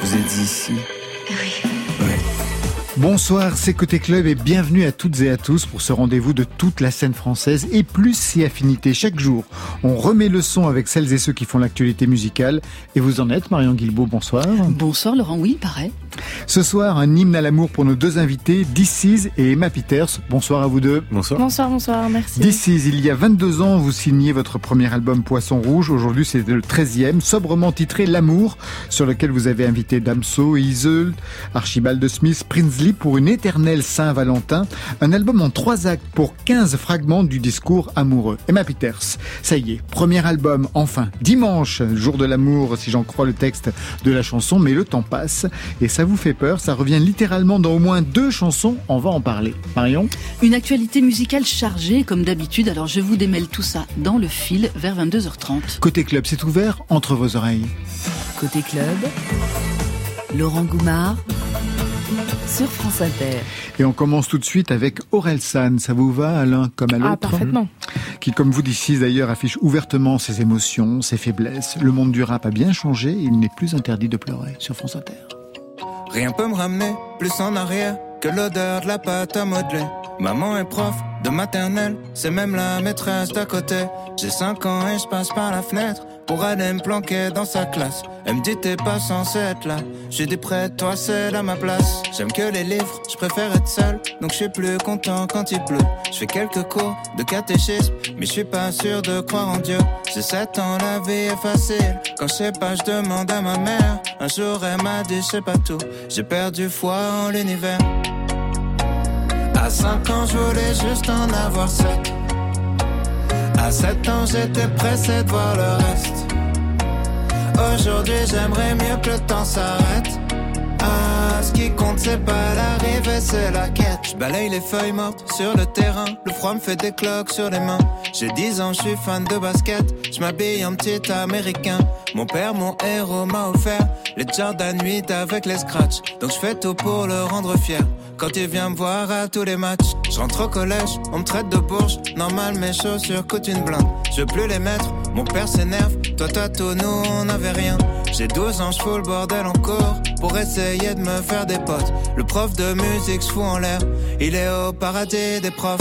Vous êtes ici. Bonsoir, c'est Côté Club et bienvenue à toutes et à tous pour ce rendez-vous de toute la scène française et plus si affinité. Chaque jour, on remet le son avec celles et ceux qui font l'actualité musicale. Et vous en êtes, Marion Guilbault, bonsoir. Bonsoir Laurent, oui, pareil. Ce soir, un hymne à l'amour pour nos deux invités, DC's et Emma Peters. Bonsoir à vous deux. Bonsoir. Bonsoir, bonsoir, merci. DC's, il y a 22 ans, vous signez votre premier album Poisson Rouge. Aujourd'hui, c'est le 13e, sobrement titré L'amour, sur lequel vous avez invité Damso, Iseult, Archibald Smith, Prinsley pour une éternelle Saint-Valentin. Un album en trois actes pour 15 fragments du discours amoureux. Emma Peters, ça y est, premier album, enfin, dimanche, jour de l'amour, si j'en crois le texte de la chanson, mais le temps passe et ça vous fait peur, ça revient littéralement dans au moins deux chansons, on va en parler. Marion? Une actualité musicale chargée comme d'habitude, alors je vous démêle tout ça dans le fil vers 22h30. Côté club, c'est ouvert entre vos oreilles. Côté club, Laurent Goumard sur France Inter. Et on commence tout de suite avec Aurel San. Ça vous va à l'un comme à l'autre Ah, parfaitement. Qui, comme vous d'ici d'ailleurs, affiche ouvertement ses émotions, ses faiblesses. Le monde du rap a bien changé et il n'est plus interdit de pleurer sur France Inter. Rien peut me ramener plus en arrière que l'odeur de la pâte à modeler. Maman est prof de maternelle, c'est même la maîtresse d'à côté. J'ai 5 ans et je passe par la fenêtre pour aller me planquer dans sa classe. Elle me dit t'es pas censé être là. J'ai dit près de toi, c'est à ma place. J'aime que les livres, je préfère être seul. Donc je suis plus content quand il pleut. Je fais quelques cours de catéchisme, mais je suis pas sûr de croire en Dieu. J'ai 7 ans, la vie est facile. Quand je sais pas, je demande à ma mère. Un jour elle m'a dit je sais pas tout. J'ai perdu foi en l'univers. À 5 ans, je voulais juste en avoir 7. À 7 ans, j'étais pressé de voir le reste. Aujourd'hui, j'aimerais mieux que le temps s'arrête. Ah, ce qui compte, c'est pas l'arrivée, c'est la quête. Je balaye les feuilles mortes sur le terrain. Le froid me fait des cloques sur les mains. J'ai 10 ans, je suis fan de basket. Je m'habille en petit américain. Mon père, mon héros, m'a offert les Jordan 8 avec les scratchs. Donc je fais tout pour le rendre fier. Quand il vient me voir à tous les matchs, je rentre au collège, on me traite de bourge. Normal, mes chaussures coûtent une blinde. Je veux plus les mettre, mon père s'énerve. Toi, toi, tout, nous, on n'avait rien. J'ai 12 ans, je fous le bordel encore pour essayer de me faire des potes. Le prof de musique se fout en l'air, il est au paradis des profs.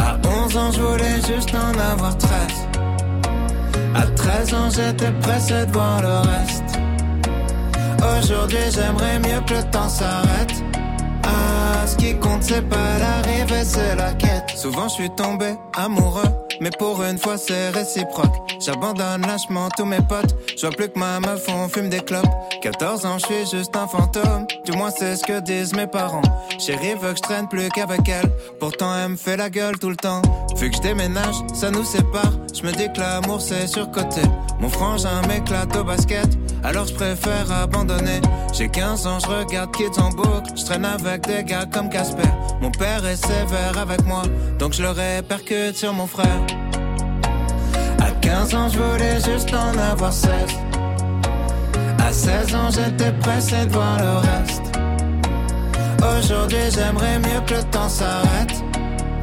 À 11 ans, je voulais juste en avoir 13. À 13 ans, j'étais pressé de voir le reste. Aujourd'hui, j'aimerais mieux que le temps s'arrête. Ah, ce qui compte, c'est pas l'arrivée, c'est la quête. Souvent, je suis tombé amoureux, mais pour une fois, c'est réciproque. J'abandonne lâchement tous mes potes. Je vois plus que ma meuf, on fume des clopes. 14 ans, je suis juste un fantôme. Du moins, c'est ce que disent mes parents. Chérie veut que je traîne plus qu'avec elle. Pourtant, elle me fait la gueule tout le temps. Vu que je déménage, ça nous sépare. Je me dis que l'amour, c'est surcoté. Mon frangin m'éclate au basket. Alors je préfère abandonner. J'ai 15 ans, je regarde Kids en boucle. Je traîne avec des gars comme Casper. Mon père est sévère avec moi, donc je le répercute sur mon frère. À 15 ans, je voulais juste en avoir 16. À 16 ans, j'étais pressé de voir le reste. Aujourd'hui, j'aimerais mieux que le temps s'arrête.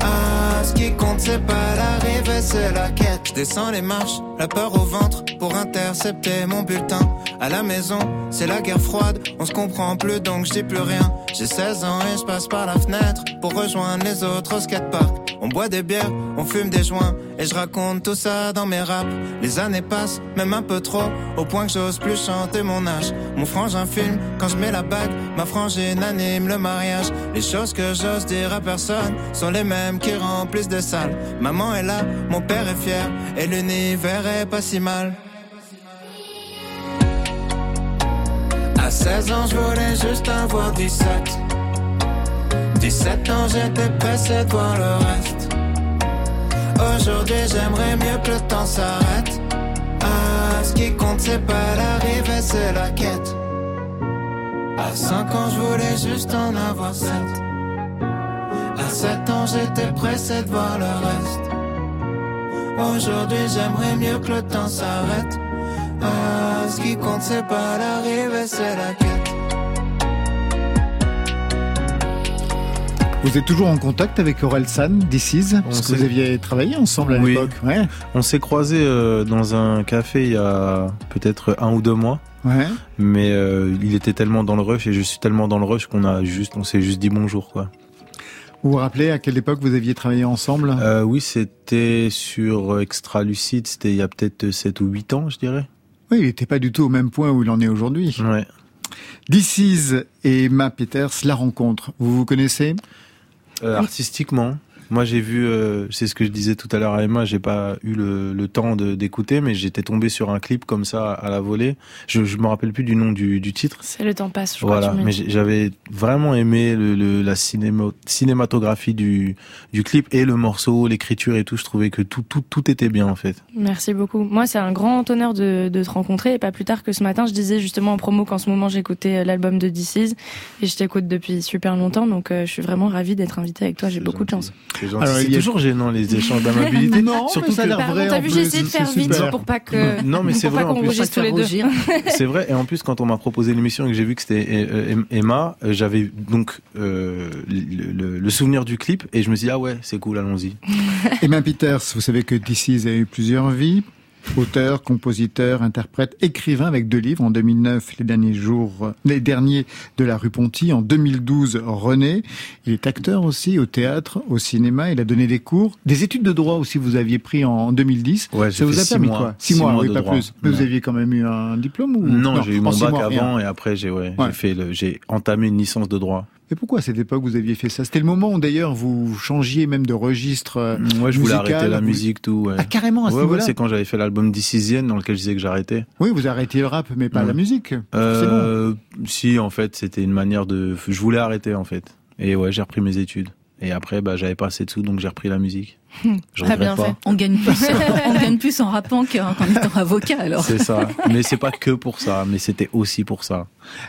Ah, ce qui compte, c'est pas l'arrivée, c'est la quête. Descends les marches, la peur au ventre pour intercepter mon bulletin. À la maison, c'est la guerre froide, on se comprend plus donc je dis plus rien. J'ai 16 ans et je passe par la fenêtre pour rejoindre les autres au skatepark. On boit des bières, on fume des joints et je raconte tout ça dans mes raps. Les années passent, même un peu trop, au point que j'ose plus chanter mon âge. Mon frangin filme quand je mets la bague, ma frangine anime le mariage. Les choses que j'ose dire à personne sont les mêmes qui remplissent des salles. Maman est là, mon père est fier et l'univers est pas si mal. À 16 ans, je voulais juste avoir 17. 17 ans, j'étais pressé de voir le reste. Aujourd'hui, j'aimerais mieux que le temps s'arrête. Ah, ce qui compte, c'est pas l'arrivée, c'est la quête. À 5 ans, je voulais juste en avoir 7. À 7 ans, j'étais pressé de voir le reste. Aujourd'hui, j'aimerais mieux que le temps s'arrête. Ah, ce qui compte, c'est pas l'arrivée, c'est la quête. Vous êtes toujours en contact avec Aurel San, DC's Parce que vous aviez travaillé ensemble à Oui. l'époque. Ouais. On s'est croisés euh, dans un café il y a peut-être un ou deux mois, Ouais. mais euh, il était tellement dans le rush et je suis tellement dans le rush qu'on a juste, on s'est juste dit bonjour quoi. Vous vous rappelez à quelle époque vous aviez travaillé ensemble? Euh, oui, c'était sur Extra Lucide, c'était il y a peut-être 7 ou 8 ans, je dirais. Oui, il n'était pas du tout au même point où il en est aujourd'hui. Ouais. DC's et Emma Peters, la rencontre. Vous vous connaissez? Artistiquement, moi j'ai vu, euh, c'est ce que je disais tout à l'heure à Emma, j'ai pas eu le, le temps d'écouter, mais j'étais tombé sur un clip comme ça à la volée. Je, je me rappelle plus du nom du, du titre. C'est le temps passe, je crois. Voilà, mais j'avais vraiment aimé le, le- la cinéma, cinématographie du, du clip et le morceau, l'écriture et tout. Je trouvais que tout, tout, tout était bien en fait. Merci beaucoup. Moi, c'est un grand honneur de, de te rencontrer. Et pas plus tard que ce matin, je disais justement en promo qu'en ce moment, j'écoutais euh, l'album de DC's. Et je t'écoute depuis super longtemps. Donc, euh, je suis vraiment ravie d'être invitée avec toi. J'ai beaucoup de chance. C'est gentil. Alors, C'est il y a- toujours gênant les échanges d'amabilité. Non, Surtout mais ça a l'air vrai t'as en vu, j'ai essayé de c'est faire vite super. pour pas que. Non, mais c'est pas vrai, en qu'on plus. tous les deux. C'est vrai, et en plus, quand on m'a proposé l'émission et que j'ai vu que c'était euh, euh, Emma, euh, j'avais donc euh, le, le- le souvenir du clip et je me suis dit, ah ouais, c'est cool, allons-y. Emma Peters, vous savez que DC's a eu plusieurs vies. Auteur, compositeur, interprète, écrivain avec deux livres. En 2009, les derniers jours, les derniers de la rue Ponty. En 2012, René. Il est acteur aussi au théâtre, au cinéma. Il a donné des cours. Des études de droit aussi, vous aviez pris en 2010. Ouais, Ça vous a permis mois. quoi Six Six mois, mois oui, pas droit. plus. Mais vous aviez quand même eu un diplôme ou Non, j'ai eu mon bac mois, rien. avant et après j'ai ouais, Ouais. fait j'ai entamé une licence de droit. Et pourquoi à cette époque vous aviez fait ça? C'était le moment où d'ailleurs vous changiez même de registre. euh, Moi, je voulais arrêter la musique, tout. Ouais. Ah, carrément à ce Ouais, ouais, niveau-là c'est quand j'avais fait l'album Decisienne dans lequel je disais que j'arrêtais. Oui, vous arrêtiez le rap, mais pas Ouais. la musique. Euh, si, en fait, c'était une manière de. Je voulais arrêter, en fait. Et ouais, j'ai repris mes études. Et après, bah, j'avais pas assez de sous, donc j'ai repris la musique. Je Très regrette bien pas. fait. On gagne plus, on gagne plus en rappant qu'en qu'en étant avocat alors. C'est ça. Mais c'est pas que pour ça, mais c'était aussi pour ça.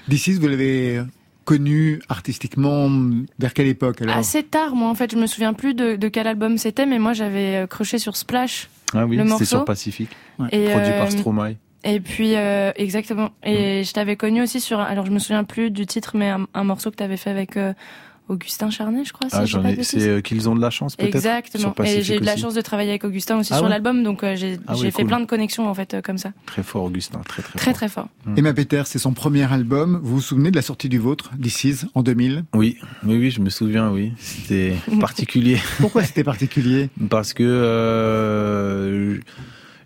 D'ici, vous l'avez connu artistiquement vers quelle époque alors Assez tard, moi, en fait. Je me souviens plus de, de quel album c'était, mais moi, j'avais euh, croché sur Splash. Ah oui, Le c'était morceau sur Pacifique, Et, produit euh, par Stromae. Et puis, euh, exactement. Et je t'avais connu aussi sur, alors je me souviens plus du titre, mais un, un morceau que t'avais fait avec euh, Augustin Charnet, je crois. si Ah. C'est euh, qu'ils ont de la chance, peut-être. Exactement. sur Et j'ai eu de la chance de travailler avec Augustin aussi Ah sur ouais l'album, donc euh, j'ai Ah ouais, fait cool. plein de connexions en fait euh, comme ça. Très fort, Augustin. Très, très, Très fort. très fort. Emma Peters, c'est son premier album. Vous vous souvenez de la sortie du vôtre, D'ici, en 2000 Oui, oui, oui, je me souviens, oui. C'était particulier. Pourquoi c'était particulier? Parce que euh,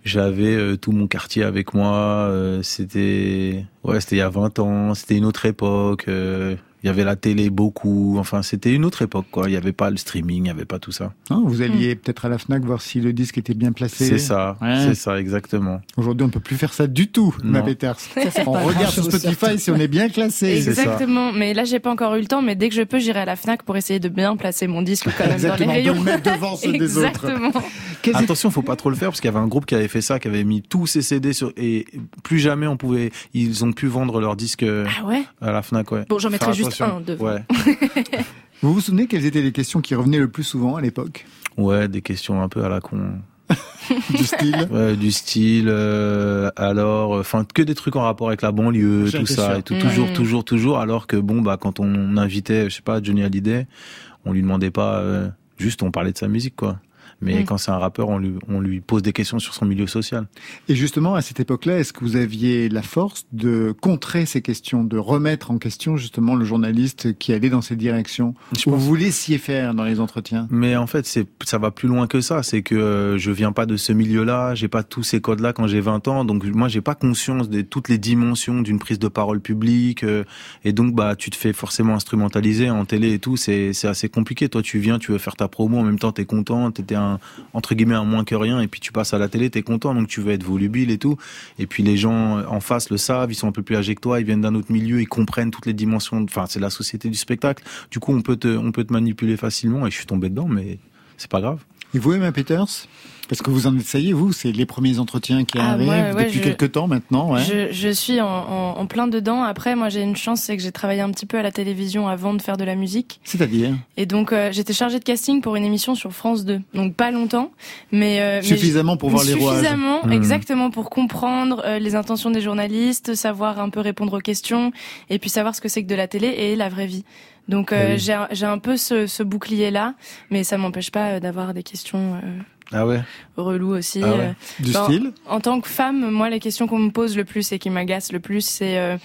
j'avais euh, tout mon quartier avec moi. euh, c'était ouais, c'était il y a 20 ans. C'était une autre époque. Euh, il y avait la télé beaucoup. Enfin, c'était une autre époque, quoi. Il n'y avait pas le streaming, il n'y avait pas tout ça. Hein, Vous alliez peut-être à la FNAC voir si le disque était bien placé. C'est ça, Ouais. c'est ça, exactement. Aujourd'hui, on ne peut plus faire ça du tout, Non. Peters. On regarde sur Spotify si on est bien classé. C'est ça. Exactement. Mais là, j'ai pas encore eu le temps, mais dès que je peux, j'irai à la Fnac pour essayer de bien placer mon disque quand même Exactement, dans les de le rayons. mettre devant ceux des autres. Attention, faut pas trop le faire parce qu'il y avait un groupe qui avait fait ça, qui avait mis tous ses CD sur et plus jamais on pouvait, ils ont pu vendre leurs disques euh, Ah ouais? à la Fnac, ouais. Bon, j'en mettrai juste attention. un devant. Ouais. Vous vous souvenez quelles étaient les questions qui revenaient le plus souvent à l'époque? Ouais, des questions un peu à la con. Du style? Ouais, du style, euh, alors, enfin, que des trucs en rapport avec la banlieue, tout ça, sûr. et tout, Mm. toujours, toujours, toujours, alors que bon, bah, quand on invitait, je sais pas, Johnny Hallyday, on lui demandait pas, euh, juste, on parlait de sa musique, quoi. Mais Mm. quand c'est un rappeur, on lui, on lui pose des questions sur son milieu social. Et justement, à cette époque-là, est-ce que vous aviez la force de contrer ces questions, de remettre en question justement le journaliste qui allait dans cette direction Je Ou pense. vous laissiez faire dans les entretiens? Mais en fait, c'est ça va plus loin que ça. C'est que euh, je viens pas de ce milieu-là, j'ai pas tous ces codes-là quand j'ai 20 ans, donc moi j'ai pas conscience de toutes les dimensions d'une prise de parole publique. euh, et donc bah tu te fais forcément instrumentaliser en télé et tout. C'est c'est assez compliqué. Toi tu viens, tu veux faire ta promo, en même temps t'es content, t'étais un entre guillemets un moins que rien, et puis tu passes à la télé, t'es content, donc tu veux être volubile et tout. Et puis les gens en face le savent, ils sont un peu plus âgés que toi, ils viennent d'un autre milieu, ils comprennent toutes les dimensions. Enfin c'est la société du spectacle. Du coup on peut te on peut te manipuler facilement et je suis tombé dedans, mais c'est pas grave. Et vous, Emma Peters Parce que vous en essayez, vous, c'est les premiers entretiens qui Ah, arrivent ouais, ouais, depuis je- quelques temps maintenant. Ouais. Je, je suis en, en, en plein dedans. Après, moi, j'ai une chance, c'est que j'ai travaillé un petit peu à la télévision avant de faire de la musique. C'est-à-dire Et donc, euh, j'étais chargée de casting pour une émission sur France 2. Donc, pas longtemps, mais... euh, mais Suffisamment pour voir les rouages. Suffisamment, Mhm. exactement, pour comprendre euh, les intentions des journalistes, savoir un peu répondre aux questions, et puis savoir ce que c'est que de la télé et la vraie vie. Donc, euh, Ah oui. j'ai un- j'ai un peu ce, ce bouclier-là, mais ça m'empêche pas euh, d'avoir des questions euh, Ah ouais. reloues aussi. Ah ouais. euh. Du style? En tant que femme, moi, les questions qu'on me pose le plus et qui m'agacent le plus, c'est euh,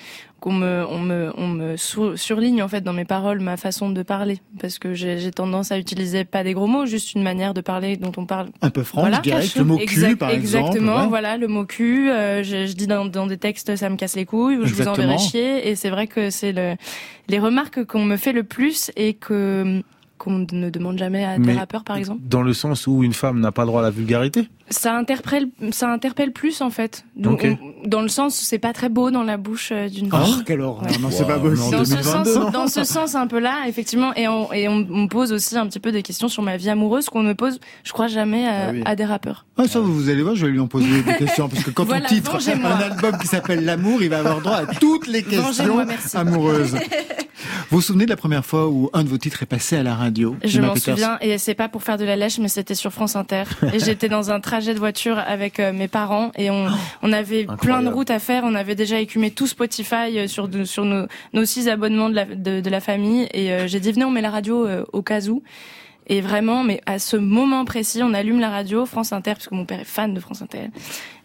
qu'on me, on me, on me sou- surligne en fait dans mes paroles ma façon de parler, parce que j'ai j'ai tendance à utiliser pas des gros mots, juste une manière de parler dont on parle. Un peu franc, Voilà. direct, le mot cul, Exact- par exactement, exemple. ouais. voilà, le mot cul. euh, je, je dis dans, dans des textes, ça me casse les couilles, ou je vous Exactement. enverrai chier, et c'est vrai que c'est le, les remarques qu'on me fait le plus et que qu'on ne demande jamais à des Mais- rappeurs, par exemple. Dans le sens où une femme n'a pas le droit à la vulgarité. Ça interpelle, ça interpelle plus en fait. Donc, Ok. on- dans le sens, où c'est pas très beau dans la bouche euh, d'une Oh, femme. quelle horreur. Ouais. Non, c'est Wow, pas possible. Dans ce, 2022, sens, non dans ce sens un peu là, effectivement, et on, et on, pose aussi un petit peu des questions sur ma vie amoureuse qu'on ne pose, je crois jamais à, Ah oui. à des rappeurs. Ah, ça, vous allez voir, je vais lui en poser des questions. Parce que quand Voilà, on titre un album qui s'appelle L'amour, il va avoir droit à toutes les questions amoureuses. vous vous souvenez de la première fois où un de vos titres est passé à la radio Je m'en souviens, et c'est pas pour faire de la lèche, mais c'était sur France Inter. et j'étais dans un trajet de voiture avec euh, mes parents, et on, on avait plein de Incroyable. routes à faire. On avait déjà écumé tout Spotify euh, sur, de- sur nos, nos six abonnements de la, de, de la famille, et euh, j'ai dit venez, on met la radio euh, au cas où. Et vraiment, mais à ce moment précis, on allume la radio, France Inter, parce que mon père est fan de France Inter.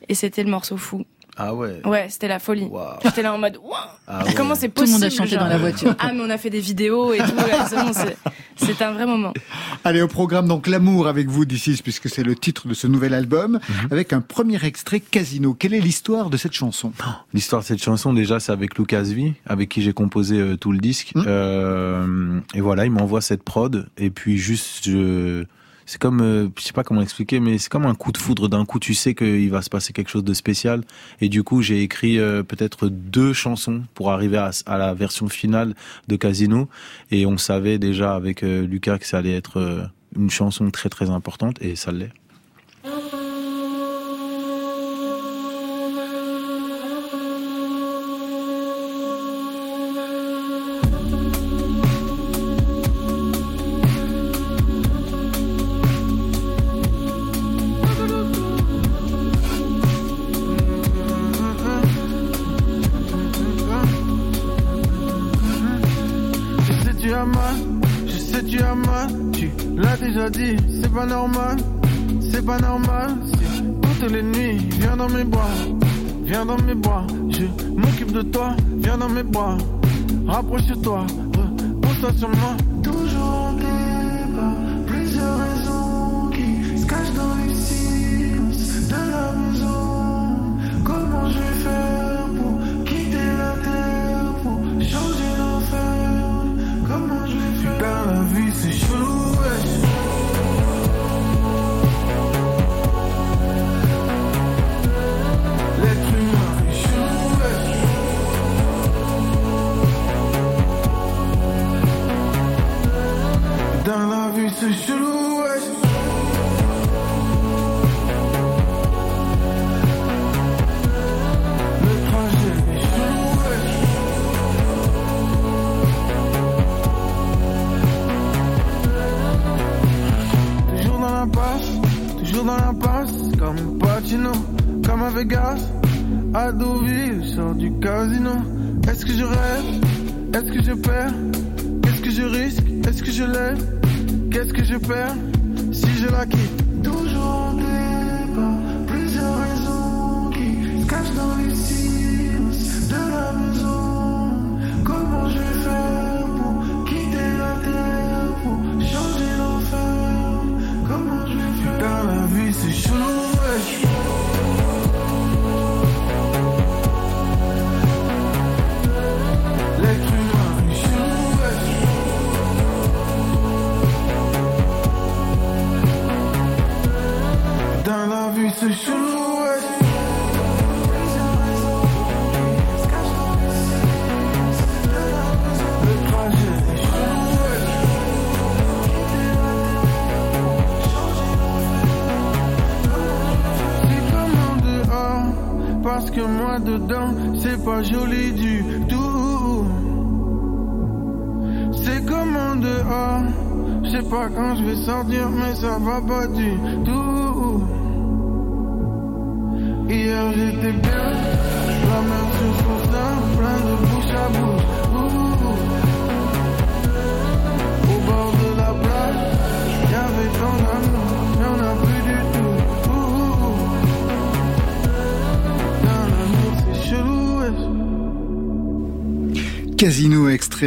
Et c'était le morceau fou. Ah ouais. Ouais, c'était la folie. J'étais là en mode, Waouh, Ah ouais. comment c'est Tout le possible monde a chanté genre dans la voiture. Ah, mais on a fait des vidéos et tout. c'est bon, c'est- c'est un vrai moment. Allez, au programme, donc L'amour avec vous d'ici, puisque c'est le titre de ce nouvel album, Mhm. avec un premier extrait Casino. Quelle est l'histoire de cette chanson? L'histoire de cette chanson, déjà, c'est avec Lucas V, avec qui j'ai composé euh, tout le disque. Mm. Euh, et voilà, il m'envoie cette prod. Et puis juste, je... c'est comme, euh, je sais pas comment expliquer, mais c'est comme un coup de foudre. D'un coup, tu sais qu'il va se passer quelque chose de spécial. Et du coup, j'ai écrit euh, peut-être deux chansons pour arriver à, la version finale de Casino. Et on savait déjà avec euh, Lucas que ça allait être euh, une chanson très très importante. Et ça l'est. C'est pas normal, c'est pas normal, toutes les nuits, viens dans mes bras, viens dans mes bras, je m'occupe de toi, viens dans mes bras, rapproche-toi, repose-toi sur moi. C'est chelou. Le trajet est chelou. Toujours dans l'impasse, toujours dans l'impasse, comme Patino, comme à Vegas, à Deauville, je sors du casino. Est-ce que je rêve? Est-ce que je perds? Qu'est-ce que je risque? Est-ce que je lève? Qu'est-ce que je perds si je la quitte? Mais ça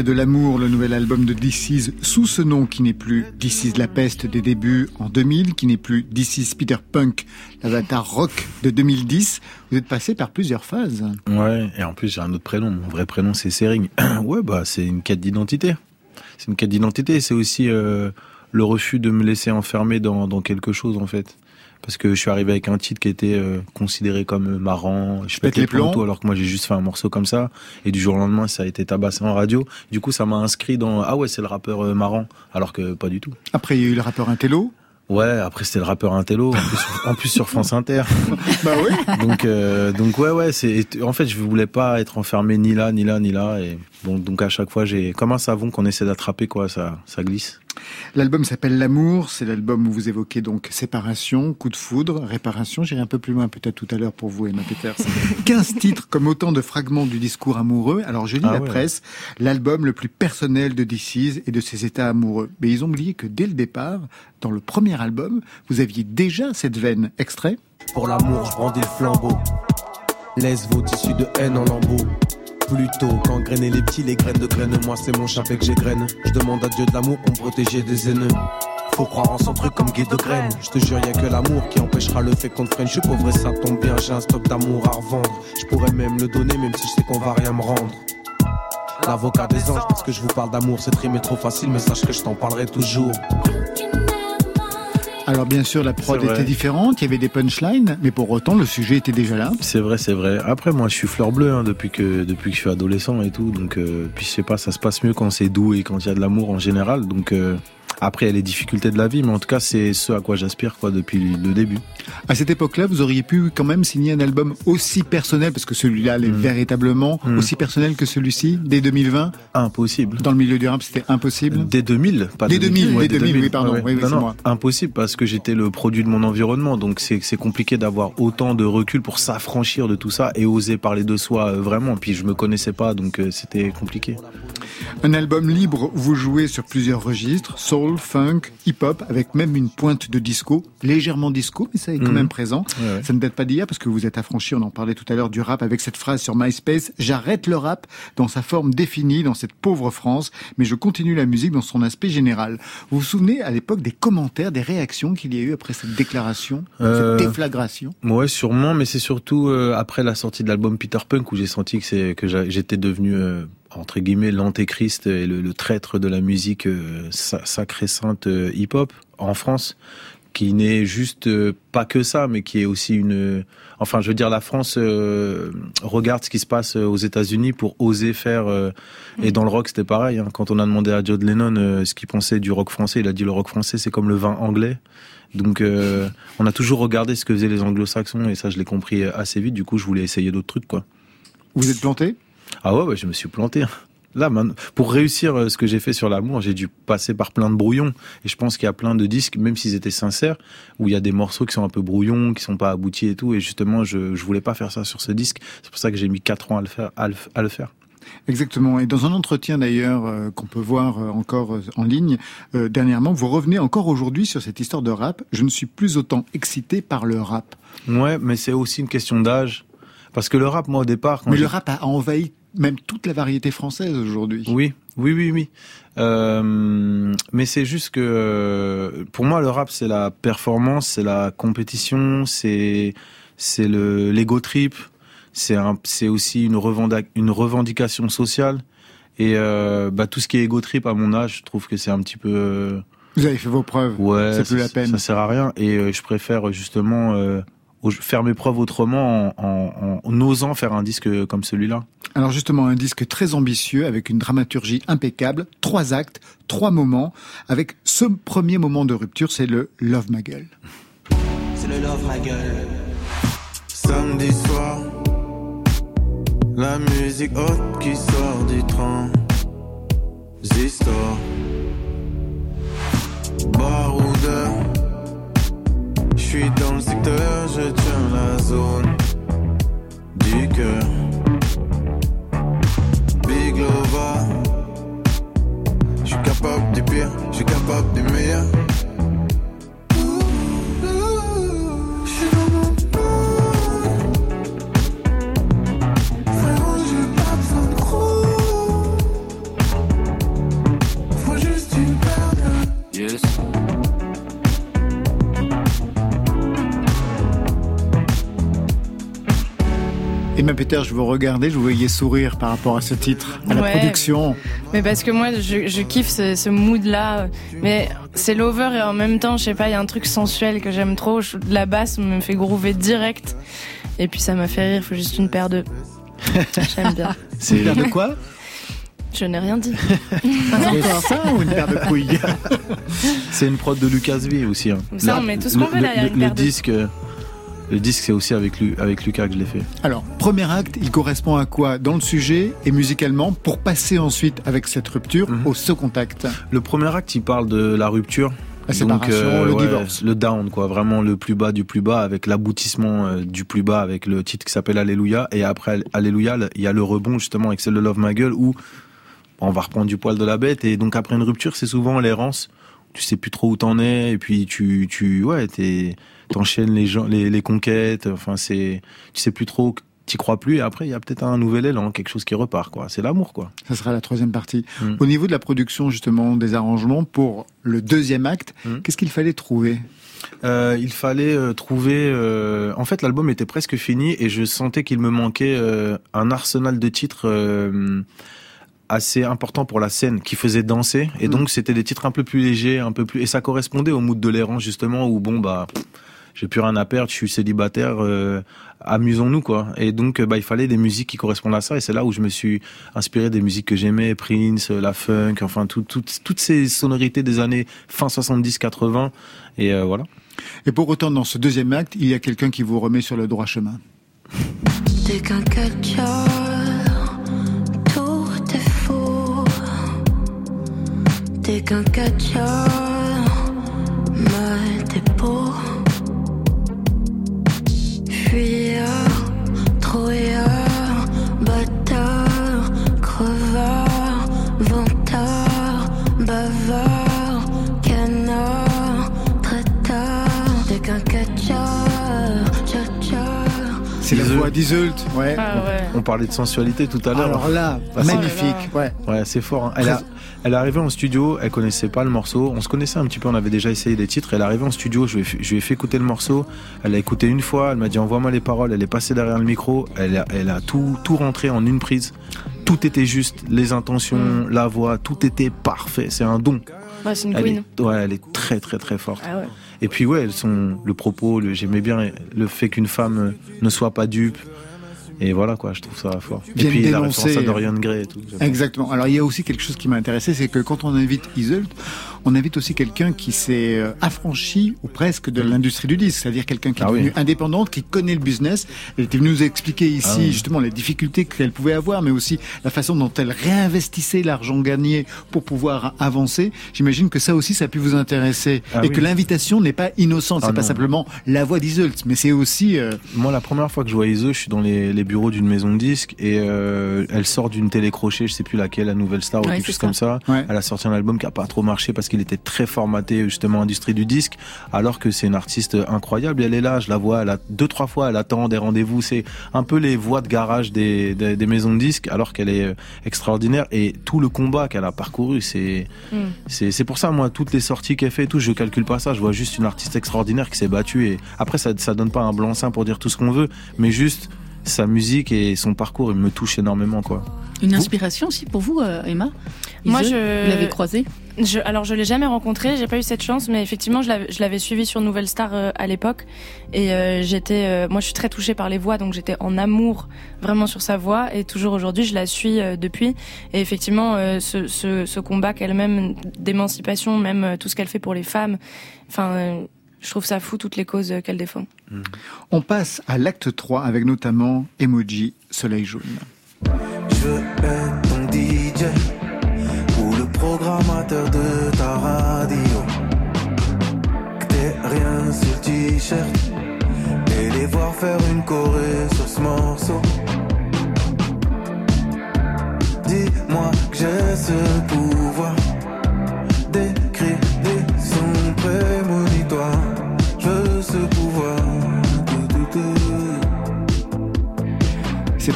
De L'amour, le nouvel album de DC's, sous ce nom qui n'est plus DC's La Peste des débuts en 2000, qui n'est plus DC's Peter Punk, l'avatar rock de 2010. Vous êtes passé par plusieurs phases. Ouais, et en plus j'ai un autre prénom. Mon vrai prénom c'est Sering. ouais, bah c'est une quête d'identité. C'est une quête d'identité. C'est aussi euh, le refus de me laisser enfermer dans quelque chose en fait. Parce que je suis arrivé avec un titre qui était euh, considéré comme euh, marrant, je pète les plombs, tout, alors que moi j'ai juste fait un morceau comme ça. Et du jour au lendemain, ça a été tabassé en radio. Du coup, ça m'a inscrit dans ah ouais, c'est le rappeur euh, marrant, alors que pas du tout. Après, il y a eu le rappeur Intello. Ouais, après c'était le rappeur Intello, en plus, sur- en plus sur France Inter. bah oui. Donc euh, donc ouais ouais, c'est en fait je voulais pas être enfermé ni là ni là ni là et bon donc à chaque fois j'ai comme un savon qu'on essaie d'attraper quoi, ça ça glisse. L'album s'appelle L'amour, c'est l'album où vous évoquez donc séparation, coup de foudre, réparation. J'irai un peu plus loin peut-être tout à l'heure pour vous, Emma Peters. 15 titres comme autant de fragments du discours amoureux. Alors je lis Ah la ouais. presse, l'album le plus personnel de DC's et de ses états amoureux. Mais ils ont oublié que dès le départ, dans le premier album, vous aviez déjà cette veine. Extrait Pour l'amour, je brandis le flambeau. Laisse vos tissus de haine en lambeaux. Plutôt qu'engrainer les petits, les graines de graines, moi c'est mon chapelet que j'égrène. Je demande à Dieu de l'amour pour me protéger des ennemis. Faut croire en son truc comme guide de graines. Je te jure, y a que l'amour qui empêchera le fait qu'on te freine. Je suis pauvre et ça tombe bien, j'ai un stock d'amour à revendre. Je pourrais même le donner, même si je sais qu'on va rien me rendre. L'avocat des anges, parce que je vous parle d'amour, c'est trimé trop facile, mais sache que je t'en parlerai toujours. Alors bien sûr, la prod était différente, il y avait des punchlines, mais pour autant, le sujet était déjà là. C'est vrai, c'est vrai. Après, moi, je suis fleur bleue hein, depuis que depuis que je suis adolescent et tout. Donc, euh, puis je sais pas, ça se passe mieux quand c'est doux et quand il y a de l'amour en général. Donc, euh, après, il y a les difficultés de la vie, mais en tout cas, c'est ce à quoi j'aspire quoi depuis le début. À cette époque-là, vous auriez pu quand même signer un album aussi personnel, parce que celui-là l'est Mm. véritablement Mm. aussi personnel que celui-ci, dès 2020. Impossible. Dans le milieu du rap, c'était impossible? Dès 2000, pas Dès 2000, ouais, dès 2000, oui, pardon, oui, oui, non, c'est non, moi. impossible parce que j'étais le produit de mon environnement, donc c'est c'est compliqué d'avoir autant de recul pour s'affranchir de tout ça et oser parler de soi euh, vraiment. Puis je me connaissais pas, donc euh, c'était compliqué. Un album libre où vous jouez sur plusieurs registres, soul, funk, hip-hop, avec même une pointe de disco, légèrement disco, mais ça est quand Mhm. même présent. Ouais, ouais. Ça ne date pas d'hier parce que vous êtes affranchi, on en parlait tout à l'heure, du rap avec cette phrase sur MySpace, j'arrête le rap dans sa forme définie, dans cette pauvre France, mais je continue la musique dans son aspect général. Vous vous souvenez à l'époque des commentaires, des réactions qu'il y a eu après cette déclaration, Euh, cette déflagration? Ouais, sûrement, mais c'est surtout euh, après la sortie de l'album Peter Punk où j'ai senti que c'est que j'a- j'étais devenu euh, entre guillemets l'antéchrist et le, traître de la musique euh, sa- sacrée sainte euh, hip-hop en France, qui n'est juste euh, pas que ça, mais qui est aussi une. Enfin, je veux dire, la France regarde ce qui se passe aux États-Unis pour oser faire. Et dans le rock, c'était pareil. hein. Quand on a demandé à Joe Lennon ce qu'il pensait du rock français, il a dit le rock français, c'est comme le vin anglais. Donc, on a toujours regardé ce que faisaient les anglo-saxons, et ça, je l'ai compris assez vite. Du coup, je voulais essayer d'autres trucs, quoi. Vous êtes planté? Ah ouais, ouais, je me suis planté. Là, pour réussir euh, ce que j'ai fait sur l'amour, j'ai dû passer par plein de brouillons. Et je pense qu'il y a plein de disques, même s'ils étaient sincères, où il y a des morceaux qui sont un peu brouillons, qui sont pas aboutis et tout. Et justement, je, je voulais pas faire ça sur ce disque. C'est pour ça que j'ai mis quatre ans à le faire. À le, à le faire. Exactement. Et dans un entretien d'ailleurs euh, qu'on peut voir euh, encore euh, en ligne, dernièrement, vous revenez encore aujourd'hui sur cette histoire de rap. Je ne suis plus autant excité par le rap. Ouais, mais c'est aussi une question d'âge. Parce que le rap, moi, au départ, quand Mais le rap a envahi même toute la variété française aujourd'hui. Oui, oui, oui, oui. Euh, mais c'est juste que pour moi, le rap, c'est la performance, c'est la compétition, c'est c'est le l'ego trip, c'est un, c'est aussi une, une revendication sociale. Et euh, bah, tout ce qui est ego trip à mon âge, je trouve que c'est un petit peu euh, Vous avez fait vos preuves. ouais, c'est plus la peine. Ça sert à rien. Et euh, je préfère justement faire mes preuves autrement en, en, en osant faire un disque comme celui-là. Alors justement, un disque très ambitieux avec une dramaturgie impeccable, trois actes, trois moments, avec ce premier moment de rupture, c'est le Love Ma Gueule. C'est le love ma gueule. Samedi soir, La musique haute qui sort du transistor. Baroudeur. Suis dans le secteur, je tiens la zone du cœur. Big Lova. Je suis capable du pire, je suis capable du meilleur. Emma Peter, je vous regardais, je vous voyais sourire par rapport à ce titre, à la Ouais. production. Mais parce que moi, je, je kiffe ce, ce mood-là. Mais c'est lover et en même temps, je sais pas, il y a un truc sensuel que j'aime trop. Je- la basse me fait groover direct. Et puis ça m'a fait rire, faut juste une paire de. J'aime bien. C'est Une paire de quoi? Je n'ai rien dit. Encore ça ou une paire de couilles? C'est une prod de Lucas V aussi. hein. Ça, on met tout ce qu'on le- veut derrière le- une le paire de- disque, euh, le disque, c'est aussi avec, avec Lucas que je l'ai fait. Alors, premier acte, il correspond à quoi dans le sujet et musicalement pour passer ensuite avec cette rupture Mhm. au second acte Le premier acte, il parle de la rupture. La séparation, le divorce. Le down, quoi. Vraiment le plus bas du plus bas, avec l'aboutissement euh, du plus bas, avec le titre qui s'appelle Alléluia. Et après Alléluia, il y a le rebond, justement, avec celle de Love My Girl, où on va reprendre du poil de la bête. Et donc, après une rupture, c'est souvent l'errance. Tu sais plus trop où t'en es. Et puis, tu, tu, ouais, t'es, t'enchaînes les gens, les, les conquêtes. Enfin, c'est, tu sais plus trop, t'y crois plus. Et après, il y a peut-être un nouvel élan, quelque chose qui repart, quoi. C'est l'amour, quoi. Ça sera la troisième partie. Mm. Au niveau de la production, justement, des arrangements, pour le deuxième acte, Mm. qu'est-ce qu'il fallait trouver? Euh, il fallait euh, trouver. euh, En fait, l'album était presque fini et je sentais qu'il me manquait un arsenal de titres assez important pour la scène qui faisait danser. Et Mm. donc, c'était des titres un peu plus légers, un peu plus. Et ça correspondait au mood de l'errance justement où bon bah. pff, J'ai plus rien à perdre, je suis célibataire, euh, amusons-nous quoi. Et donc euh, bah il fallait des musiques qui correspondent à ça et c'est là où je me suis inspiré des musiques que j'aimais, Prince, euh, la funk, enfin tout, tout- toutes ces sonorités des années fin 70-80 et euh, voilà. Et pour autant, dans ce deuxième acte, il y a quelqu'un qui vous remet sur le droit chemin. T'es qu'un tout est faux. T'es qu'un mal tes peaux. Fuyeur, trouilleur, C'est la voix d'Iseult. Ouais. Ah ouais. On parlait de sensualité tout à l'heure. Alors là, Bah, c'est- magnifique. Ouais. Ouais, c'est fort. hein. Elle, a, elle est arrivée en studio, elle connaissait pas le morceau. On se connaissait un petit peu, on avait déjà essayé des titres. Elle est arrivée en studio, je lui ai fait, je lui ai fait écouter le morceau. Elle a écouté une fois, elle m'a dit envoie-moi les paroles. Elle est passée derrière le micro, elle a, elle a tout, tout rentré en une prise. Tout était juste, les intentions, Mm. la voix, tout était parfait. C'est un don. Ouais, c'est une Elle queen. est, ouais, elle est très très très forte. Ah ouais. Et puis ouais, sont le propos, j'aimais bien le fait qu'une femme ne soit pas dupe. Et voilà quoi, je trouve ça fort. Viennent et puis la dénoncer, référence à Dorian Gray et tout. bien. Exactement. Alors il y a aussi quelque chose qui m'a intéressé, c'est que quand on invite Iseult, on invite aussi quelqu'un qui s'est euh, affranchi ou presque de l'industrie du disque, c'est-à-dire quelqu'un qui est Ah oui. devenu indépendante, qui connaît le business. Elle était venue nous expliquer ici Ah oui. justement les difficultés qu'elle pouvait avoir, mais aussi la façon dont elle réinvestissait l'argent gagné pour pouvoir avancer. J'imagine que ça aussi, ça a pu vous intéresser Ah et oui. que l'invitation n'est pas innocente. C'est pas simplement la voix d'Iseult, mais c'est aussi euh, Moi, la première fois que je vois Ise, je suis dans les, les bureaux d'une maison de disques et euh, elle sort d'une télécrochet, je sais plus laquelle, la Nouvelle Star ou Ouais, quelque chose comme ça. Ouais. Elle a sorti un album qui a pas trop marché parce qu'il était très formaté justement industrie du disque, alors que c'est une artiste incroyable. Et elle est là, je la vois, elle a deux trois fois, elle attend des rendez-vous. C'est un peu les voix de garage des, des, des maisons de disques, alors qu'elle est euh, extraordinaire et tout le combat qu'elle a parcouru, c'est Mm. c'est c'est pour ça moi toutes les sorties qu'elle fait et tout, je calcule pas ça. Je vois juste une artiste extraordinaire qui s'est battue et après ça ça donne pas un blanc-seing pour dire tout ce qu'on veut, mais juste sa musique et son parcours il me touche énormément quoi. Une inspiration aussi pour vous, euh, Emma? Moi, je- Vous l'avez croisée Je, alors je l'ai jamais rencontré, j'ai pas eu cette chance, mais effectivement je l'avais, je l'avais suivi sur Nouvelle Star euh, à l'époque. Et euh, j'étais, euh, moi je suis très touchée par les voix, donc j'étais en amour vraiment sur sa voix. Et toujours aujourd'hui je la suis euh, depuis. Et effectivement euh, ce, ce, ce combat qu'elle-même d'émancipation, même euh, tout ce qu'elle fait pour les femmes, enfin euh, je trouve ça fou toutes les causes euh, qu'elle défend. On passe à l'acte 3 avec notamment Emoji Soleil Jaune. Je veux être ton DJ ou le programmateur de ta radio. Que t'aies rien sur t-shirt et les voir faire une choré sur ce morceau. Dis-moi que j'ai ce pouvoir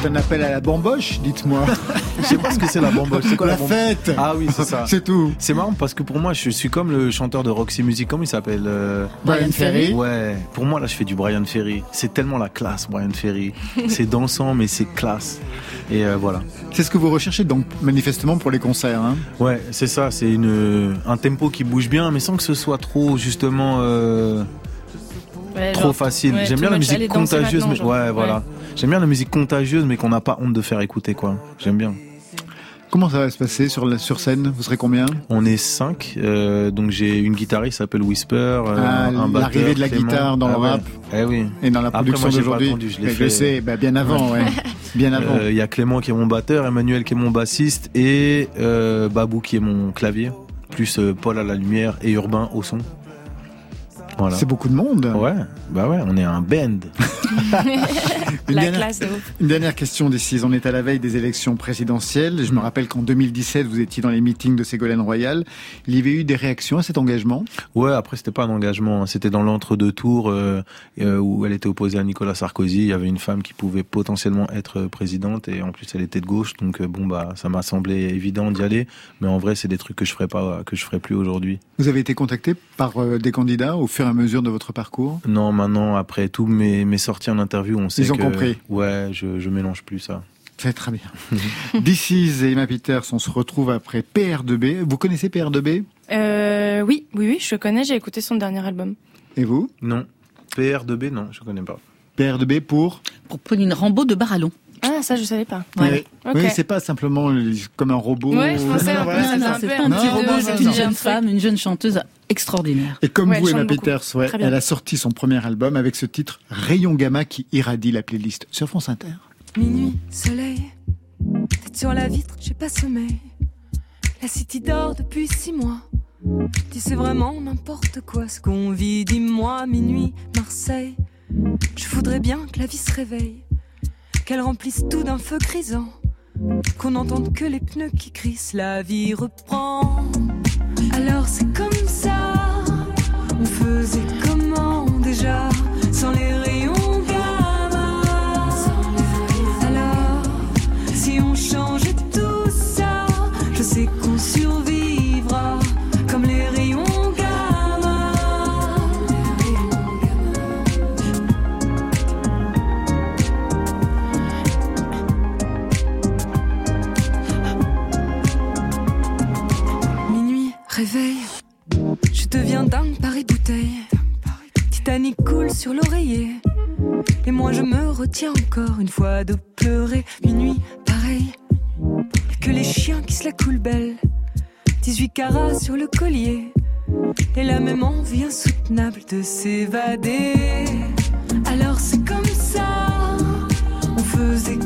C'est un appel à la bamboche, dites-moi. Je sais pas ce que c'est la bamboche. C'est quoi la la bamboche fête Ah oui, c'est ça. C'est tout. C'est marrant parce que pour moi, je suis comme le chanteur de Roxy Music. Comment il s'appelle euh, Brian Ferry. Ouais. Pour moi, là, je fais du Brian Ferry. C'est tellement la classe, Brian Ferry. c'est dansant, mais c'est classe. Et euh, voilà. C'est ce que vous recherchez donc manifestement pour les concerts. Hein Ouais, c'est ça. C'est une un tempo qui bouge bien, mais sans que ce soit trop justement euh, Ouais, trop genre, facile. ouais, J'aime bien la musique contagieuse, mais ouais, voilà. J'aime bien la musique contagieuse, mais qu'on n'a pas honte de faire écouter, quoi. J'aime bien. Comment ça va se passer sur, la, sur scène? Vous serez combien? On est cinq, euh, donc j'ai une guitariste qui s'appelle Whisper, euh, Ah, un batteur, l'arrivée de la Clément. guitare dans le Ah ouais. rap. Eh oui. et dans la production moi, j'ai pas d'aujourd'hui je l'ai Mais fait. sais, bah, bien avant, ouais. bien avant. Euh, Il y a Clément qui est mon batteur, Emmanuel qui est mon bassiste et euh, Babou qui est mon clavier, plus Paul à la lumière et Urbain au son. Voilà. C'est beaucoup de monde. Ouais, bah ouais, on est un band. Une La dernière- classe de ouf. Une dernière question d'ici. On est à la veille des élections présidentielles. Je me rappelle qu'en 2017, vous étiez dans les meetings de Ségolène Royal. Il y avait eu des réactions à cet engagement? Ouais, après c'était pas un engagement, hein. c'était dans l'entre-deux tours euh, euh, où elle était opposée à Nicolas Sarkozy. Il y avait une femme qui pouvait potentiellement être présidente et en plus elle était de gauche, donc euh, bon bah ça m'a semblé évident d'y aller. Mais en vrai c'est des trucs que je ferais pas, que je ferais plus aujourd'hui. Vous avez été contacté par euh, des candidats au fur et à mesure de votre parcours Non, maintenant après tous mes, mes sorties en interview, on sait Ils ont que compris. ouais, je, je mélange plus ça. C'est très bien. DC's et Emma Peters, on se retrouve après PR2B. Vous connaissez PR2B Euh, oui, oui, oui, je connais, j'ai écouté son dernier album. Et vous? Non, PR2B non, je connais pas. PR2B pour? Pour Pauline Rambaud de Barallon. Ah, ça, je savais pas. Ouais. Oui. Oui, c'est pas simplement comme un robot. Ouais, je pensais un peu voilà, à c'est pas un Non, petit robot, c'est une jeune femme, une jeune chanteuse extraordinaire. Et comme Ouais, vous, Emma. Peters, ouais, elle a sorti son premier album avec ce titre Rayon Gamma qui irradie la playlist sur France Inter. Minuit, soleil, tête sur la vitre, j'ai pas sommeil. La city dort depuis six mois. Dis c'est vraiment n'importe quoi ce qu'on vit, dis-moi, minuit, Marseille. Je voudrais bien que la vie se réveille, qu'elle remplisse tout d'un feu grisant, qu'on n'entende que les pneus qui crissent, la vie reprend. Alors c'est comme ça, on faisait comment déjà, sans les sur l'oreiller. Et moi je me retiens encore une fois de pleurer. Minuit, pareil. Que les chiens qui se la coulent belle. 18 carats sur le collier. Et la même envie insoutenable de s'évader. Alors c'est comme ça. On faisait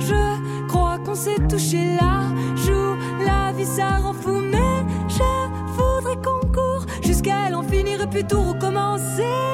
Je crois qu'on s'est touché là. Joue la vie, ça rend. Mais je voudrais qu'on court jusqu'à aller en finir et puis tout recommencer.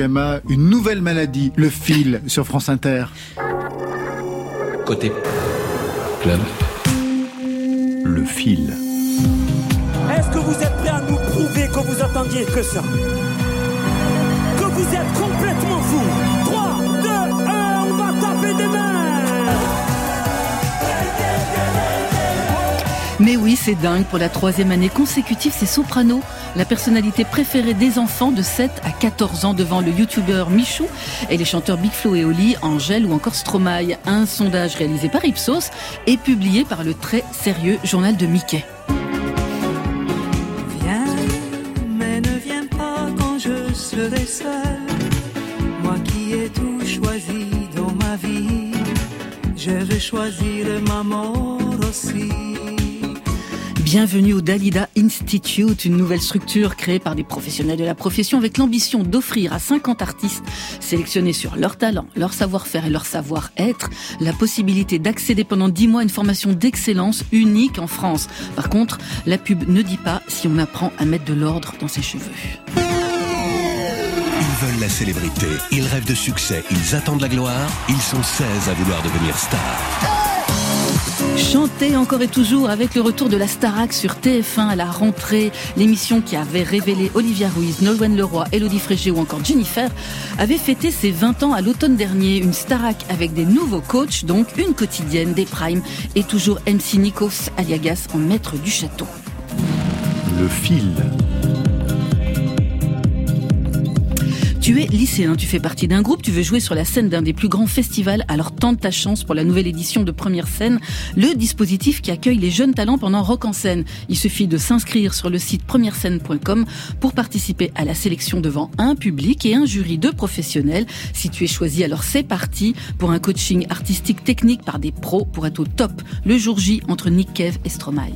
Une nouvelle maladie, le fil, sur France Inter. Côté club, le fil. Est-ce que vous êtes prêts à nous prouver que vous attendiez que ça? Que vous êtes complètement fou 3, 2, 1, on va taper des mains Mais oui, c'est dingue. Pour la troisième année consécutive, c'est Soprano, la personnalité préférée des enfants de 7 à 14 ans devant le youtubeur Michou et les chanteurs Big Flo et Oli, Angèle ou encore Stromae. Un sondage réalisé par Ipsos et publié par le très sérieux journal de Mickey. Serai choisir ma aussi. Bienvenue au Dalida Institute, une nouvelle structure créée par des professionnels de la profession avec l'ambition d'offrir à 50 artistes sélectionnés sur leur talent, leur savoir-faire et leur savoir-être la possibilité d'accéder pendant 10 mois à une formation d'excellence unique en France. Par contre, la pub ne dit pas si on apprend à mettre de l'ordre dans ses cheveux. Ils veulent la célébrité, ils rêvent de succès, ils attendent la gloire, ils sont 16 à vouloir devenir stars. Chanter encore et toujours avec le retour de la Starac sur TF1 à la rentrée, l'émission qui avait révélé Olivia Ruiz, Nolwenn Leroy, Elodie Frégé ou encore Jennifer, avait fêté ses 20 ans à l'automne dernier. Une Starac avec des nouveaux coachs, donc une quotidienne, des primes et toujours MC Nikos Aliagas en maître du château. Le fil. Tu es lycéen, tu fais partie d'un groupe, tu veux jouer sur la scène d'un des plus grands festivals, alors tente ta chance pour la nouvelle édition de Première Scène, le dispositif qui accueille les jeunes talents pendant Rock en scène. Il suffit de s'inscrire sur le site premièrescène.com pour participer à la sélection devant un public et un jury de professionnels. Si tu es choisi, alors c'est parti pour un coaching artistique technique par des pros pour être au top le jour J entre Nick Kev et Stromae.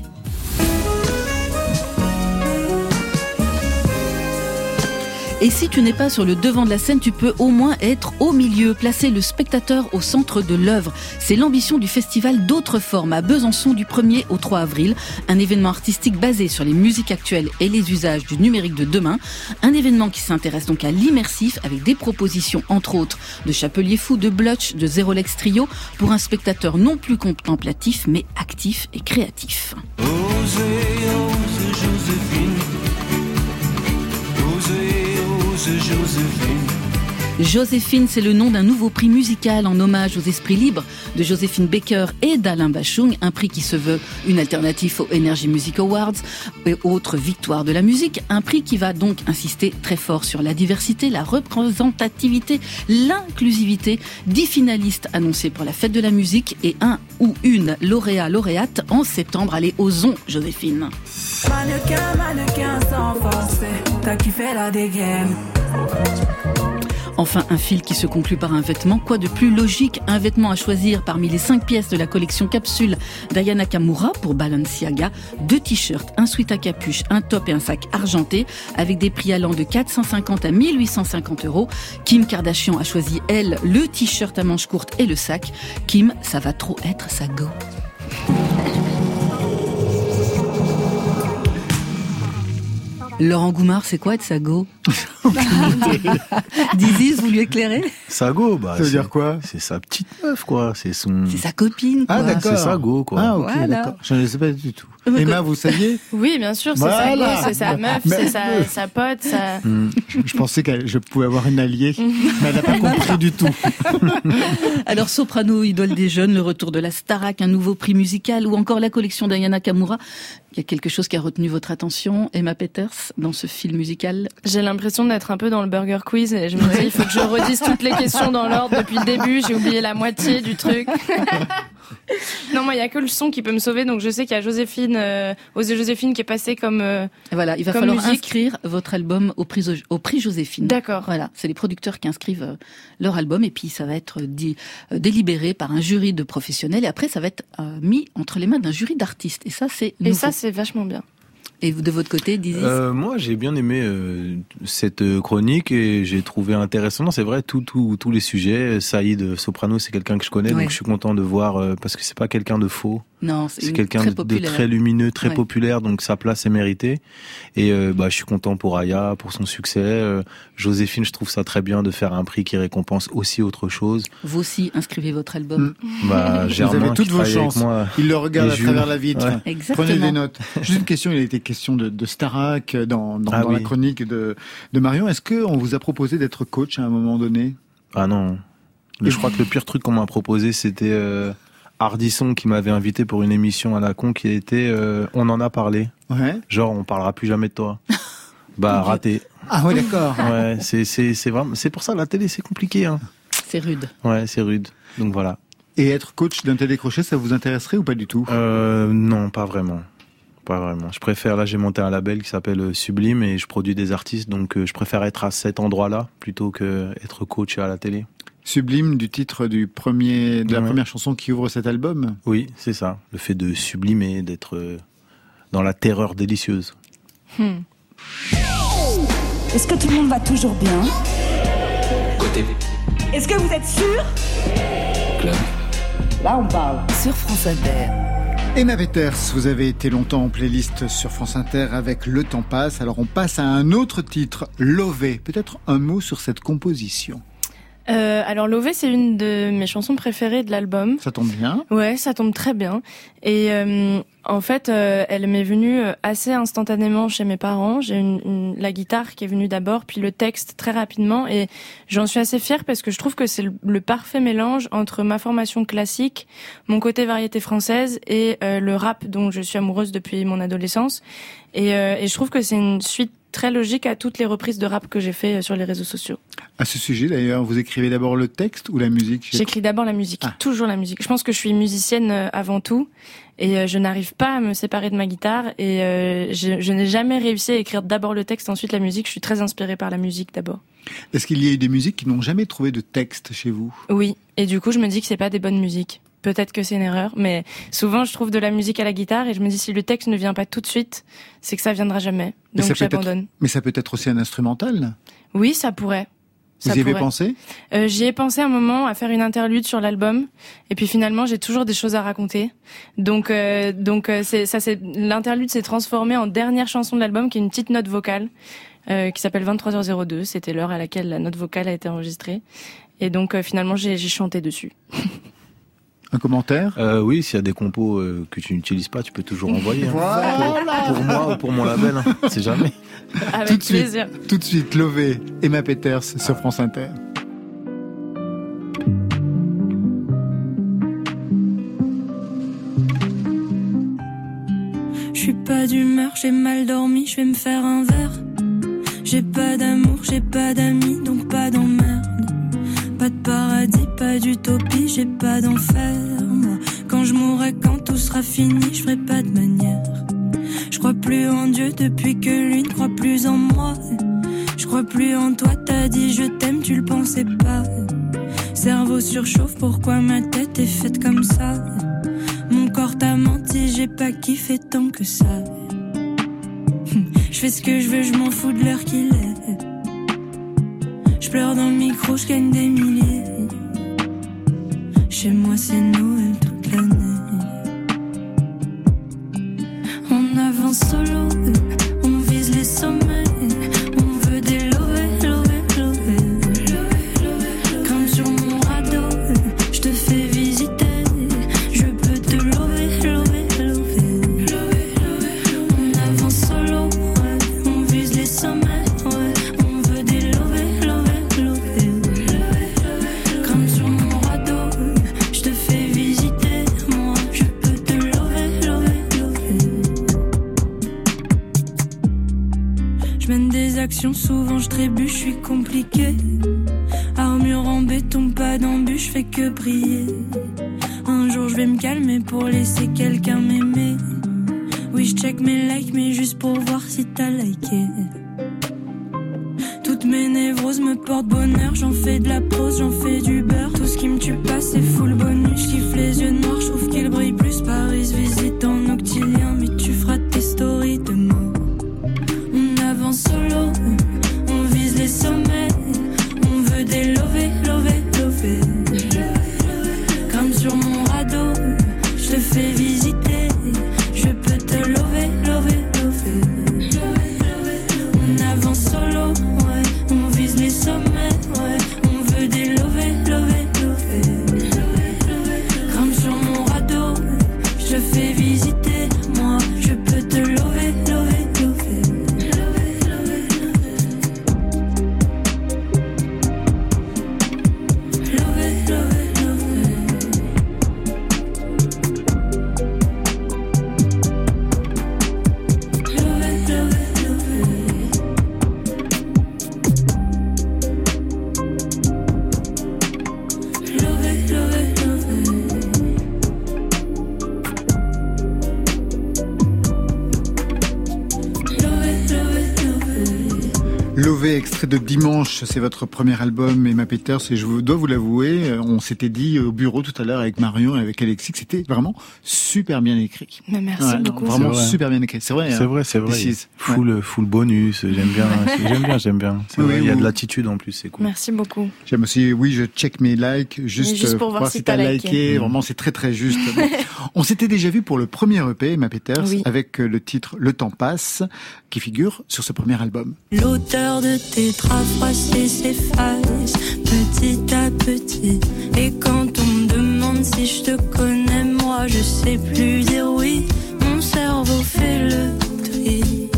Et si tu n'es pas sur le devant de la scène, tu peux au moins être au milieu, placer le spectateur au centre de l'œuvre. C'est l'ambition du festival D'autres formes à Besançon du 1er au 3 avril. Un événement artistique basé sur les musiques actuelles et les usages du numérique de demain. Un événement qui s'intéresse donc à l'immersif avec des propositions entre autres de Chapelier Fou, de Blutch, de Zerolex Trio pour un spectateur non plus contemplatif mais actif et créatif. Joséphine. Osez, osez, Joséphine. C'est le nom d'un nouveau prix musical en hommage aux esprits libres de Joséphine Baker et d'Alain Bachung, un prix qui se veut une alternative aux Energy Music Awards et autres victoires de la musique, un prix qui va donc insister très fort sur la diversité, la représentativité, l'inclusivité, dix finalistes annoncés pour la fête de la musique et un ou une lauréat lauréate en septembre. Allez, osons Joséphine. Mannequin, sans forcer, t'as la. Enfin, un fil qui se conclut par un vêtement. Quoi de plus logique Un vêtement à choisir parmi les cinq pièces de la collection capsule d'Ayana Kamura pour Balenciaga. Deux t-shirts, un sweat à capuche, un top et un sac argenté avec des prix allant de 450 à 1850 euros. Kim Kardashian a choisi, elle, le t-shirt à manches courtes et le sac. Kim, ça va trop être sa go. Laurent Goumard, c'est quoi être sa go Dizis, vous lui éclairez Sago, bah. Ça veut c'est- dire quoi C'est sa petite meuf, quoi. C'est son. C'est sa copine, quoi. Ah, d'accord. C'est Sago, quoi. Ah, ok, Voilà. d'accord. Je ne sais pas du tout. Mais Emma, vous saviez Oui, bien sûr, c'est Voilà. sa go, c'est sa meuf, Mais- c'est sa, sa pote, sa... je, je pensais que je pouvais avoir une alliée, mais elle n'a pas compris du tout. Alors Soprano, idole des jeunes, le retour de la Starac, un nouveau prix musical ou encore la collection d'Ayana Kamura. Il y a quelque chose qui a retenu votre attention, Emma Peters, dans ce film musical? J'ai l'impression d'être un peu dans le Burger Quiz et je me dis, il faut que je redise toutes les questions dans l'ordre depuis le début. J'ai oublié la moitié du truc. non, moi, il y a que le son qui peut me sauver. Donc, je sais qu'il y a Joséphine, euh, Osée Joséphine qui est passée comme. euh, Voilà, il va falloir musique. inscrire votre album au prix, au prix Joséphine. D'accord. Voilà, c'est les producteurs qui inscrivent euh, leur album et puis ça va être dit, euh, délibéré par un jury de professionnels et après ça va être mis entre les mains d'un jury d'artistes. Et ça, c'est Et ça, c'est vachement bien. Et vous, de votre côté, Dizzy Euh, moi, j'ai bien aimé euh, cette euh, chronique et j'ai trouvé intéressant. C'est vrai, tout, tous les sujets. Saïd euh, Soprano, c'est quelqu'un que je connais, Ouais. donc je suis content de voir euh, parce que c'est pas quelqu'un de faux. Non, C'est quelqu'un de, très lumineux, très Ouais. populaire, donc sa place est méritée. Et euh, bah, je suis content pour Aya, pour son succès. Euh, Joséphine, je trouve ça très bien de faire un prix qui récompense aussi autre chose. Vous aussi, inscrivez votre album. Bah, Vous avez toutes vos chances. moi, Il le regarde à travers la vitre. Ouais. Exactement. Prenez des notes. Juste une question, il a été question de, de Starac dans, dans, Ah dans la chronique de, de Marion. Est-ce qu'on vous a proposé d'être coach à un moment donné? Ah non. Le- je crois que le pire truc qu'on m'a proposé, c'était euh, Hardisson qui m'avait invité pour une émission à la con qui était euh, On en a parlé. Ouais. Genre, on parlera plus jamais de toi. bah, raté. Ah ouais, d'accord. Ouais, c'est, c'est, c'est vraiment, c'est pour ça, la télé, c'est compliqué, hein. C'est rude. Ouais, c'est rude. Donc voilà. Et être coach d'un télécrochet, ça vous intéresserait ou pas du tout? Euh, non, pas vraiment. Pas vraiment. Je préfère, là, j'ai monté un label qui s'appelle euh, Sublime et je produis des artistes, donc euh, je préfère être à cet endroit-là plutôt que être coach à la télé. Sublime du titre du premier, de la Ouais. première chanson qui ouvre cet album. Oui, c'est ça. Le fait de sublimer, d'être euh, dans la terreur délicieuse. Hmm. Est-ce que tout le monde va toujours bien Côté Est-ce que vous êtes sûr club. Là, on parle. Sur France Inter. Emma vous avez été longtemps en playlist sur France Inter avec Le Temps passe. Alors on passe à un autre titre, Lové. Peut-être un mot sur cette composition. Euh, alors Lové, c'est une de mes chansons préférées de l'album. Ça tombe bien. Ouais, ça tombe très bien. Et euh, en fait, euh, elle m'est venue euh, assez instantanément chez mes parents. J'ai une, une- la guitare qui est venue d'abord, puis le texte très rapidement. Et j'en suis assez fière parce que je trouve que c'est le, le parfait mélange entre ma formation classique, mon côté variété française et euh, le rap dont je suis amoureuse depuis mon adolescence. Et, euh, et je trouve que c'est une suite très logique à toutes les reprises de rap que j'ai fait euh, sur les réseaux sociaux. À ce sujet d'ailleurs, vous écrivez d'abord le texte ou la musique? J'écris d'abord la musique, toujours la musique. Je pense que je suis musicienne euh, avant tout et euh, je n'arrive pas à me séparer de ma guitare et je, je n'ai jamais réussi à écrire d'abord le texte, ensuite la musique. Je suis très inspirée par la musique d'abord. Est-ce qu'il y a eu des musiques qui n'ont jamais trouvé de texte chez vous? Oui, et du coup je me dis que c'est pas des bonnes musiques. Peut-être que c'est une erreur, mais souvent je trouve de la musique à la guitare et je me dis si le texte ne vient pas tout de suite, c'est que ça viendra jamais. Mais ça Donc j'abandonne. Mais ça peut être aussi un instrumental. Oui, ça pourrait. Vous Ça y avez pensé? Euh, J'y ai pensé un moment à faire une interlude sur l'album, et puis finalement j'ai toujours des choses à raconter. Donc euh, donc euh, c'est ça c'est l'interlude s'est transformé en dernière chanson de l'album qui est une petite note vocale euh, qui s'appelle 23h02. C'était l'heure à laquelle la note vocale a été enregistrée, et donc euh, finalement j'ai j'ai chanté dessus. Un commentaire? Euh, oui, s'il y a des compos euh, que tu n'utilises pas, tu peux toujours envoyer. hein. Voilà. Pour, pour moi ou pour mon label, hein. c'est jamais. Avec tout de suite, plaisir. tout de suite, Lové, Emma Peters sur France Inter. Je suis pas d'humeur, j'ai mal dormi, je vais me faire un verre. J'ai pas d'amour, j'ai pas d'amis, donc pas d'emmerde. Pas de paradis, pas d'utopie, j'ai pas d'enfer. Quand je mourrai, quand tout sera fini, je ferai pas de manière. Je crois plus en Dieu depuis que lui ne croit plus en moi. Je crois plus en toi, t'as dit je t'aime, tu le pensais pas. Cerveau surchauffe, pourquoi ma tête est faite comme ça? Mon corps t'a menti, j'ai pas kiffé tant que ça. Je fais ce que je veux, je m'en fous de l'heure qu'il est. Pleure dans le micro, je gagne des milliers. Chez moi, c'est Noël toute l'année. On avance solo, C'est votre premier album, Emma Peters, et je dois vous l'avouer, euh, on s'était dit au bureau tout à l'heure avec Marion et avec Alexis que c'était vraiment super bien écrit. Mais merci Ouais, non, beaucoup. Vraiment C'est vrai. super bien écrit. C'est vrai. C'est hein. vrai, c'est vrai. Full, full bonus, j'aime bien, j'aime bien, j'aime bien. C'est Oui, vrai, il y a de l'attitude en plus, c'est cool. Merci beaucoup. J'aime aussi, oui, je check mes likes, juste, juste euh, pour voir si t'as t'as liké. Vraiment, c'est très très juste. On s'était déjà vu pour le premier EP, Emma Peters, Oui. avec euh, le titre Le temps passe, qui figure sur ce premier album. L'odeur de tes draps froissés s'efface petit à petit. Et quand on me demande si je te connais, moi je sais plus dire oui. Mon cerveau fait le tri.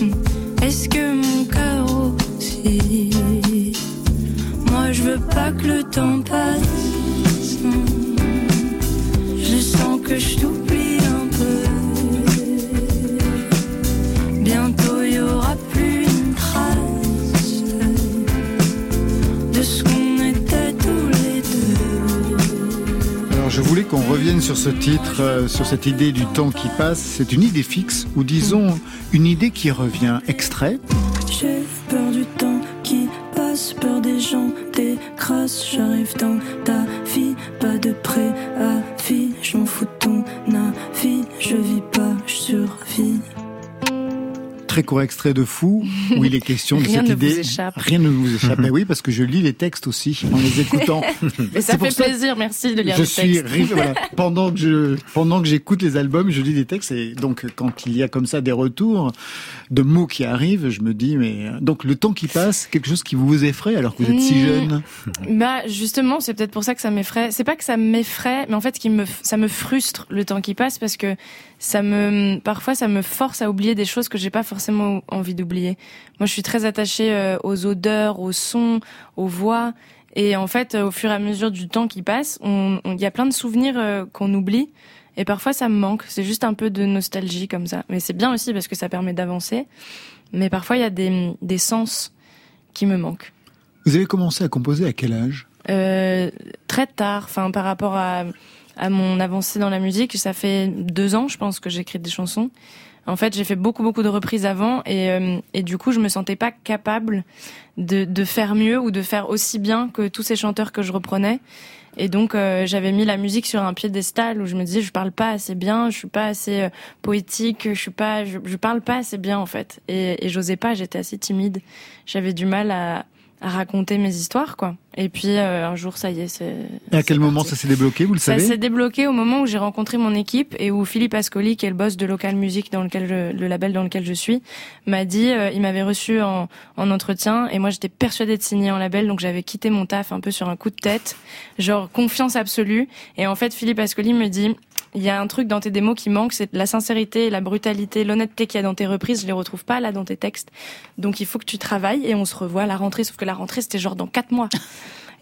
Hmm. Est-ce que mon cœur aussi? Moi je veux pas que le temps passe. Hmm. Je sens que je Qu'on revienne sur ce titre, euh, sur cette idée du temps qui passe. C'est une idée fixe, ou disons une idée qui revient. Extrait. J'ai peur du temps qui passe, peur des gens, des grâces. J'arrive dans ta vie, pas de pré à vie. Je m'en fous de ton avis, je vis pas, je survis. Très court extrait de Fou, où il est question de Rien cette ne vous idée. échappe. Rien ne vous échappe. Mais oui, parce que je lis les textes aussi en les écoutant. Mais ça fait plaisir, merci de lire je les suis textes. rivé- voilà. pendant que je pendant que j'écoute les albums, je lis des textes et donc quand il y a comme ça des retours de mots qui arrivent, je me dis mais donc le temps qui passe, quelque chose qui vous effraie alors que vous êtes si Mmh. jeune? Bah justement, c'est peut-être pour ça que ça m'effraie. C'est pas que ça m'effraie, mais en fait, ce qui me, ça me frustre le temps qui passe parce que ça me, parfois, ça me force à oublier des choses que j'ai pas forcément envie d'oublier. Moi, je suis très attachée euh, aux odeurs, aux sons, aux voix, et en fait, euh, au fur et à mesure du temps qui passe, on, il y a plein de souvenirs euh, qu'on oublie. Et parfois, ça me manque. C'est juste un peu de nostalgie comme ça. Mais c'est bien aussi parce que ça permet d'avancer. Mais parfois, il y a des, des sens qui me manquent. Vous avez commencé à composer à quel âge? Euh, très tard, enfin par rapport à, à mon avancée dans la musique, ça fait deux ans, je pense, que j'écris des chansons. En fait, j'ai fait beaucoup beaucoup de reprises avant et, euh, et du coup, je me sentais pas capable de, de faire mieux ou de faire aussi bien que tous ces chanteurs que je reprenais. Et donc, euh, j'avais mis la musique sur un piédestal où je me disais, je parle pas assez bien, je suis pas assez euh, poétique, je suis pas, je, je parle pas assez bien en fait. Et, et j'osais pas, j'étais assez timide. J'avais du mal à, à raconter mes histoires, quoi. Et puis euh, un jour, ça y est, c'est. Et à quel moment ça s'est débloqué, vous le Ça savez s'est débloqué au moment où j'ai rencontré mon équipe et où Philippe Ascoli, qui est le boss de Local Music, dans lequel je- le label dans lequel je suis, m'a dit, euh, il m'avait reçu en, en entretien et moi j'étais persuadée de signer en label, donc j'avais quitté mon taf un peu sur un coup de tête, genre confiance absolue. Et en fait, Philippe Ascoli me dit, il y a un truc dans tes démos qui manque, c'est la sincérité, la brutalité, l'honnêteté qu'il y a dans tes reprises, je les retrouve pas là dans tes textes. Donc il faut que tu travailles et on se revoit à la rentrée, sauf que la rentrée c'était genre dans quatre mois.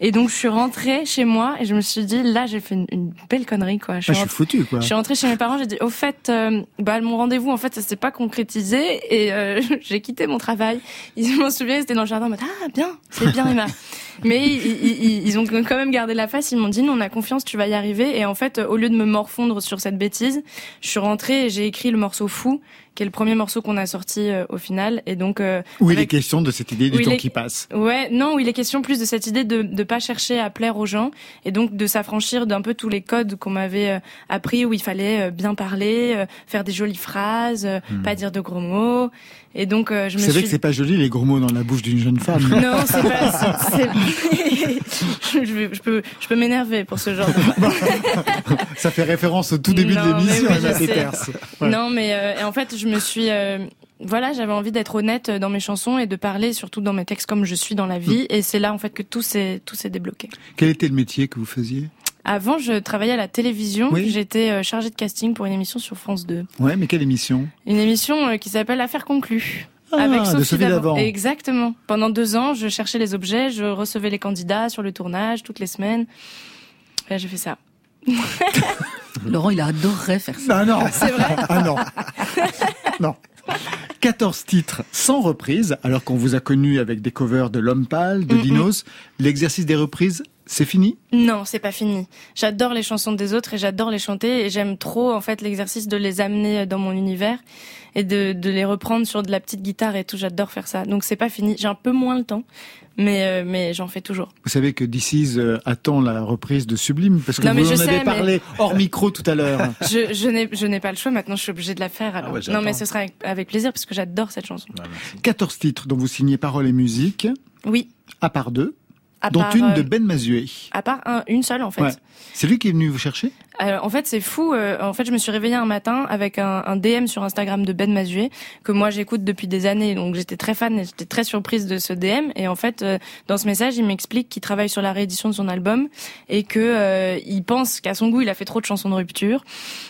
Et donc je suis rentrée chez moi et je me suis dit là j'ai fait une, une belle connerie quoi. Ah, je suis rentrée- foutu quoi. je suis rentrée chez mes parents, j'ai dit au fait, euh, bah mon rendez-vous en fait ça s'est pas concrétisé et euh, j'ai quitté mon travail. Ils m'en souviennent, c'était dans le jardin, en mode ah bien, c'est bien Emma. Mais ils- ils ont quand même gardé la face, ils m'ont dit non on a confiance, tu vas y arriver. Et en fait au lieu de me morfondre sur cette bêtise, je suis rentrée et j'ai écrit le morceau fou qui est le premier morceau qu'on a sorti euh, au final. Et donc euh, Où il est question de cette idée du temps est- qui passe. Ouais, non, où il est question plus de cette idée de ne pas chercher à plaire aux gens et donc de s'affranchir d'un peu tous les codes qu'on m'avait euh, appris où il fallait euh, bien parler, euh, faire des jolies phrases, euh, Hmm. pas dire de gros mots. Et donc euh, je savez suis que c'est pas joli les gros mots dans la bouche d'une jeune femme. non, c'est pas. c'est- je, je peux, je peux m'énerver pour ce genre. De... Ça fait référence au tout début Non, de l'émission, mais oui. Ouais. Non, mais euh, et en fait, je me suis. euh, voilà, j'avais envie d'être honnête dans mes chansons et de parler surtout dans mes textes comme je suis dans la vie. Et c'est là en fait que tout s'est tout s'est débloqué. Quel était le métier que vous faisiez? Avant, je travaillais à la télévision. Oui. J'étais euh, chargée de casting pour une émission sur France 2. Ouais, mais quelle émission? Une émission euh, qui s'appelle Affaires conclues. Ah, avec Sophie, Sophie Davant. Davant. Exactement. Pendant deux ans, je cherchais les objets, je recevais les candidats sur le tournage toutes les semaines. Et j'ai fait ça. Laurent, il adorerait faire ça. Ah non C'est vrai Ah non Non 14 titres sans reprise, alors qu'on vous a connu avec des covers de L'Homme Pâle, de. Dinos. L'exercice des reprises, c'est fini? Non, c'est pas fini. J'adore les chansons des autres et j'adore les chanter et j'aime trop en fait l'exercice de les amener dans mon univers et de, de les reprendre sur de la petite guitare et tout. J'adore faire ça. Donc c'est pas fini. J'ai un peu moins le temps, mais euh, mais j'en fais toujours. Vous savez que DC's euh, attend la reprise de Sublime, parce que Non, mais vous en avez mais- parlé hors micro tout à l'heure. Je, je n'ai pas le choix. Maintenant, je suis obligée de la faire. alors. ouais, non, mais ce sera avec, avec plaisir parce que j'adore cette chanson. 14 titres dont vous signez paroles et musique, Oui. à part deux, À dont part, une euh, de Ben Mazué. À part un- une seule en fait. Ouais. C'est lui qui est venu vous chercher? Alors, en fait, c'est fou. euh, en fait, je me suis réveillée un matin avec un, un DM sur Instagram de Ben Mazué que moi j'écoute depuis des années. Donc, j'étais très fan et j'étais très surprise de ce DM. Et en fait, euh, dans ce message, il m'explique qu'il travaille sur la réédition de son album et que euh, il pense qu'à son goût, il a fait trop de chansons de rupture.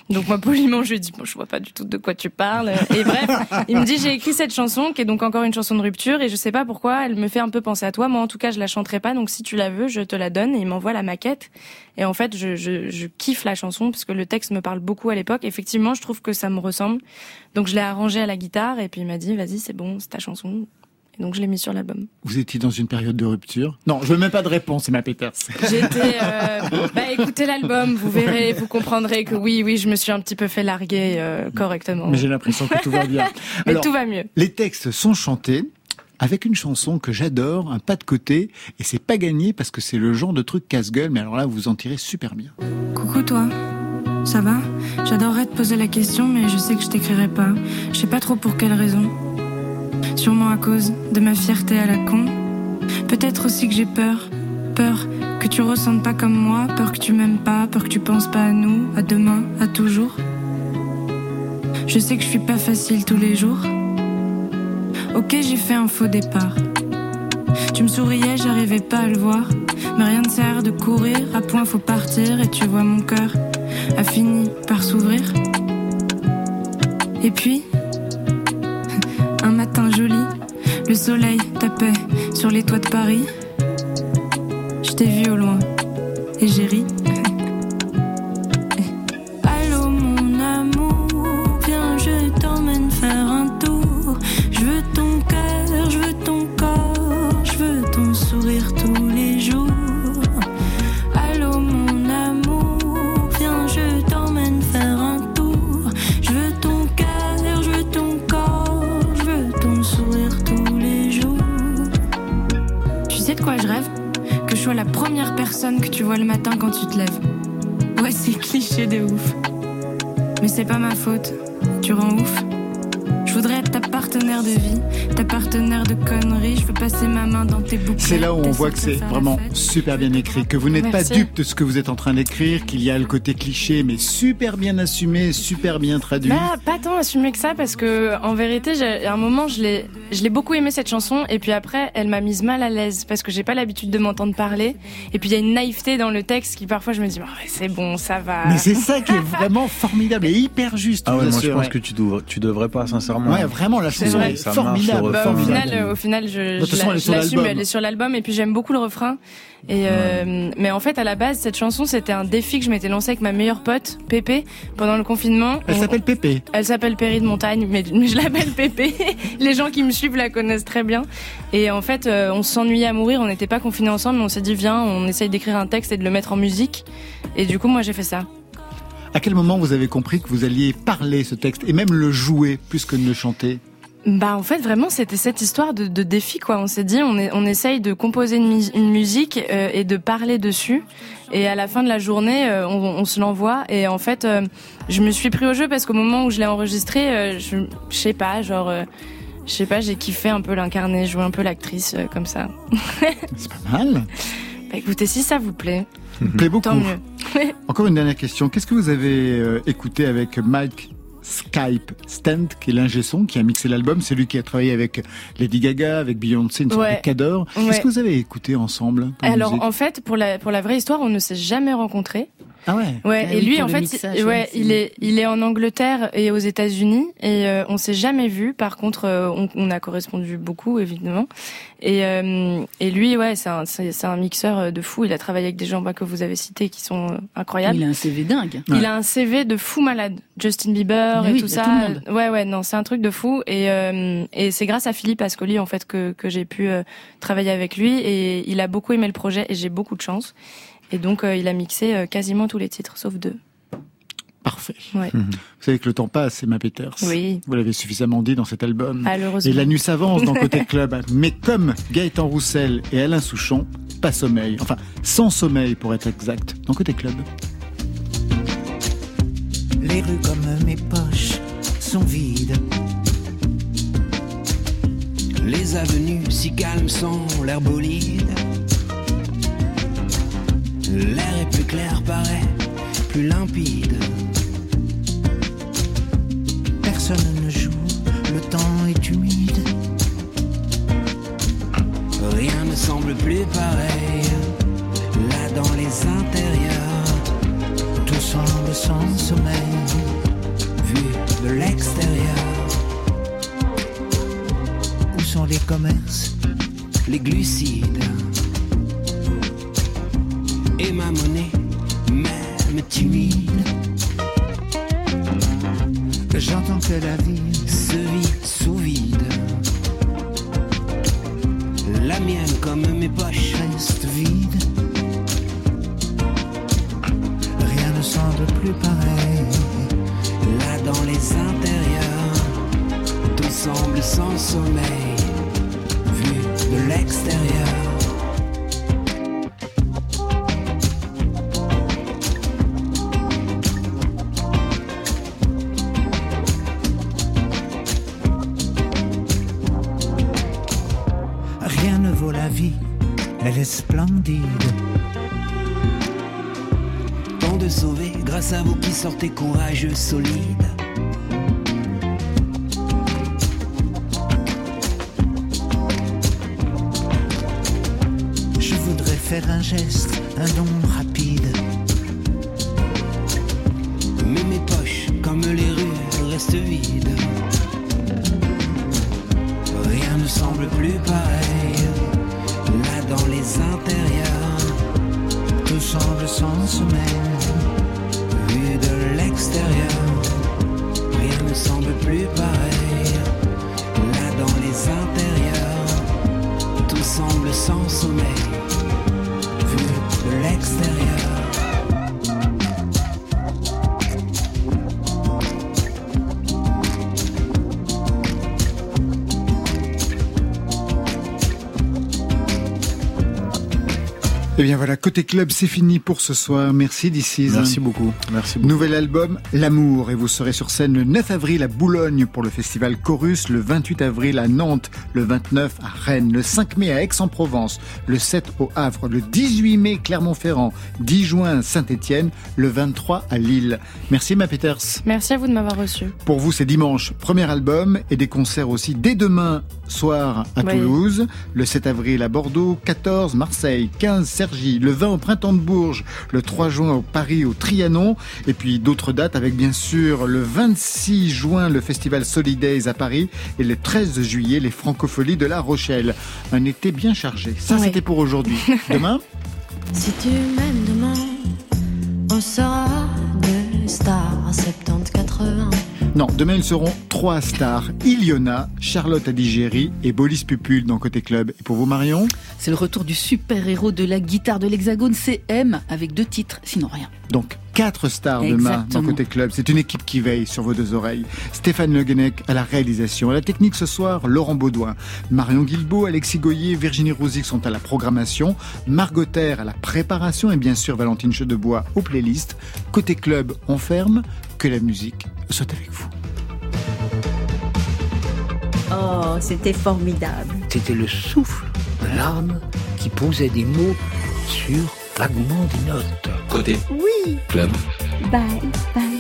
Donc, moi, poliment, je lui dis, bon, je vois pas du tout de quoi tu parles. Et bref, il me dit, j'ai écrit cette chanson qui est donc encore une chanson de rupture et je sais pas pourquoi elle me fait un peu penser à toi. Moi, en tout cas, je la chanterai pas. Donc, si tu la veux, je te la donne. Et il m'envoie la maquette. Et en fait, je, je, je kiffe la chanson parce que le texte me parle beaucoup à l'époque. Effectivement, je trouve que ça me ressemble. Donc je l'ai arrangé à la guitare et puis il m'a dit, vas-y, c'est bon, c'est ta chanson. Et donc je l'ai mis sur l'album. Vous étiez dans une période de rupture? Non, je veux même pas de réponse, Emma Peters. J'étais, euh, bah écoutez l'album, vous verrez, vous comprendrez que oui, oui, je me suis un petit peu fait larguer euh, correctement. Mais j'ai l'impression que tout va bien. Mais tout va mieux. Les textes sont chantés avec une chanson que j'adore, un pas de côté, et c'est pas gagné parce que c'est le genre de truc casse-gueule, mais alors là, vous en tirez super bien. Coucou toi, ça va? J'adorerais te poser la question, mais je sais que je t'écrirai pas. Je sais pas trop pour quelle raison. Sûrement à cause de ma fierté à la con. Peut-être aussi que j'ai peur. Peur que tu ressentes pas comme moi, peur que tu m'aimes pas, peur que tu penses pas à nous, à demain, à toujours. Je sais que je suis pas facile tous les jours. Ok, j'ai fait un faux départ. Tu me souriais, j'arrivais pas à le voir. Mais rien ne sert de courir, à point faut partir. Et tu vois, mon cœur a fini par s'ouvrir. Et puis, un matin joli, le soleil tapait sur les toits de Paris. Je t'ai vu au loin et j'ai ri. Tu vois le matin quand tu te lèves. Ouais, c'est cliché de ouf. Mais c'est pas ma faute, tu rends ouf. Je voudrais être ta partenaire de vie, ta partenaire de conneries. Je veux passer ma main dans tes boucles. C'est là où on voit que c'est vraiment super bien écrit, que vous n'êtes pas dupe de ce que vous êtes en train d'écrire, qu'il y a le côté cliché, mais super bien assumé, super bien traduit. Bah, pas tant assumé que ça parce que en vérité, à un moment, je l'ai, je l'ai beaucoup aimé cette chanson et puis après, elle m'a mise mal à l'aise parce que j'ai pas l'habitude de m'entendre parler et puis il y a une naïveté dans le texte qui parfois je me dis, Oh, ouais, c'est bon, ça va. Mais c'est ça qui est vraiment formidable et hyper juste. Ah ouais, moi je pense ouais. que tu, devrais, tu devrais pas, sincèrement. Ouais, vraiment, la chanson vrai. est Ça marche formidable. au Bah, au formidable. final, euh, au final, je, je est l'assume, elle est sur l'album et puis j'aime beaucoup le refrain. Et euh, mais en fait, à la base, cette chanson, c'était un défi que je m'étais lancé avec ma meilleure pote, Pépé, pendant le confinement. Elle On- s'appelle Pépé. Elle s'appelle Péri de Montagne, mais, mais je l'appelle Pépé. Les gens qui me suivent la connaissent très bien. Et en fait, euh, on s'ennuyait à mourir, on n'était pas confinés ensemble, mais on s'est dit, viens, on essaye d'écrire un texte et de le mettre en musique. Et du coup, moi, j'ai fait ça. À quel moment vous avez compris que vous alliez parler ce texte et même le jouer plus que de le chanter? Bah en fait vraiment c'était cette histoire de, de, défi quoi. On s'est dit on, est, on essaye de composer une, une musique euh, et de parler dessus et à la fin de la journée euh, on, on, se l'envoie et en fait euh, je me suis pris au jeu parce qu'au moment où je l'ai enregistré je, je sais pas genre je sais pas j'ai kiffé un peu l'incarner jouer un peu l'actrice comme ça. C'est pas mal. Bah, écoutez si ça vous plaît. Plaît beaucoup. Tant mieux. Encore une dernière question. Qu'est-ce que vous avez écouté avec Mike Skype Stent, qui est l'ingé son, qui a mixé l'album. C'est lui qui a travaillé avec Lady Gaga, avec Beyoncé, une sorte Ouais. de cador. Ouais. Qu'est-ce que vous avez écouté ensemble Alors en fait pour la pour la vraie histoire on ne s'est jamais rencontrés. Ah ouais. Ouais, Ah et oui, lui, en fait, mixage, ouais, il est, il est en Angleterre et aux États-Unis et euh, on s'est jamais vu. Par contre, euh, on, on a correspondu beaucoup, évidemment. Et, euh, et lui, ouais, c'est un, c'est, un mixeur euh, de fou. Il a travaillé avec des gens bah, que vous avez cités qui sont euh, incroyables. Il a un CV dingue. Il a un CV de fou malade. Justin Bieber Mais et oui, tout ça. tout. Ouais, ouais, non, c'est un truc de fou. Et, euh, et c'est grâce à Philippe Ascoli, en fait, que, que j'ai pu euh, travailler avec lui. Et il a beaucoup aimé le projet et j'ai beaucoup de chance. Et donc, euh, il a mixé euh, quasiment tous les titres, sauf deux. Parfait. Ouais. Vous savez que le temps passe, Emma Peters. Oui. Vous l'avez suffisamment dit dans cet album. Malheureusement. Et la nuit s'avance dans Côté Club. Mais comme Gaëtan Roussel et Alain Souchon, pas sommeil. Enfin, sans sommeil pour être exact, dans Côté Club. Les rues comme mes poches sont vides. Les avenues si calmes sont l'air bolide. L'air est plus clair, paraît plus limpide. Personne ne joue, le temps est humide. Rien ne semble plus pareil. Là dans les intérieurs, Tout semble sans sommeil. vu de l'extérieur, Où sont les commerces les glucides? Et ma monnaie, même timide, J'entends que la vie se vit sous vide. La mienne comme mes poches reste vide. Rien ne semble plus pareil. Là dans les intérieurs, tout semble sans sommeil, vu de l'extérieur. La vie, elle est splendide. Tant de sauvés grâce à vous qui sortez courageux, solides. Je voudrais faire un geste, un don. Sans sommeil, Eh bien voilà, Côté Club, c'est fini pour ce soir. Merci d'ici. Merci beaucoup. Merci beaucoup. Nouvel album, L'amour. Et vous serez sur scène le 9 avril à Boulogne pour le festival Chorus, le 28 avril à Nantes, le 29 à Rennes, le 5 mai à Aix-en-Provence, le 7 au Havre, le 18 mai Clermont-Ferrand, 10 juin Saint-Étienne, le 23 à Lille. Merci ma Peters. Merci à vous de m'avoir reçu. Pour vous, c'est dimanche, premier album et des concerts aussi dès demain soir à Oui. Toulouse, le 7 avril à Bordeaux, 14 Marseille, 15 Le 20 au Printemps de Bourges, le 3 juin au Paris au Trianon et puis d'autres dates avec bien sûr le 26 juin le festival Solidays à Paris et le 13 juillet les Francopholies de La Rochelle. Un été bien chargé. Ça Oui. c'était pour aujourd'hui. Demain Si tu m'aimes demain, on sera stars 70-80. Non, demain ils seront trois stars. Iliona, Charlotte Adigéry et Bolis Pupul dans Côté Club. Et pour vous Marion C'est le retour du super-héros de la guitare de l'Hexagone, CM, avec deux titres, sinon rien. Donc, quatre stars demain dans. Côté Club. C'est une équipe qui veille sur vos deux oreilles. Stéphane Le Guenec à la réalisation. À la technique ce soir, Laurent Baudouin. Marion Guilbault, Alexis Goyer, Virginie Rosic sont à la programmation. Margot Terre à la préparation et bien sûr Valentine Chedebois aux playlists. Côté Club, on ferme. Que la musique avec vous. Oh, c'était formidable. C'était le souffle de l'âme qui posait des mots sur vaguement des notes. Côté Oui. club. Bye, bye.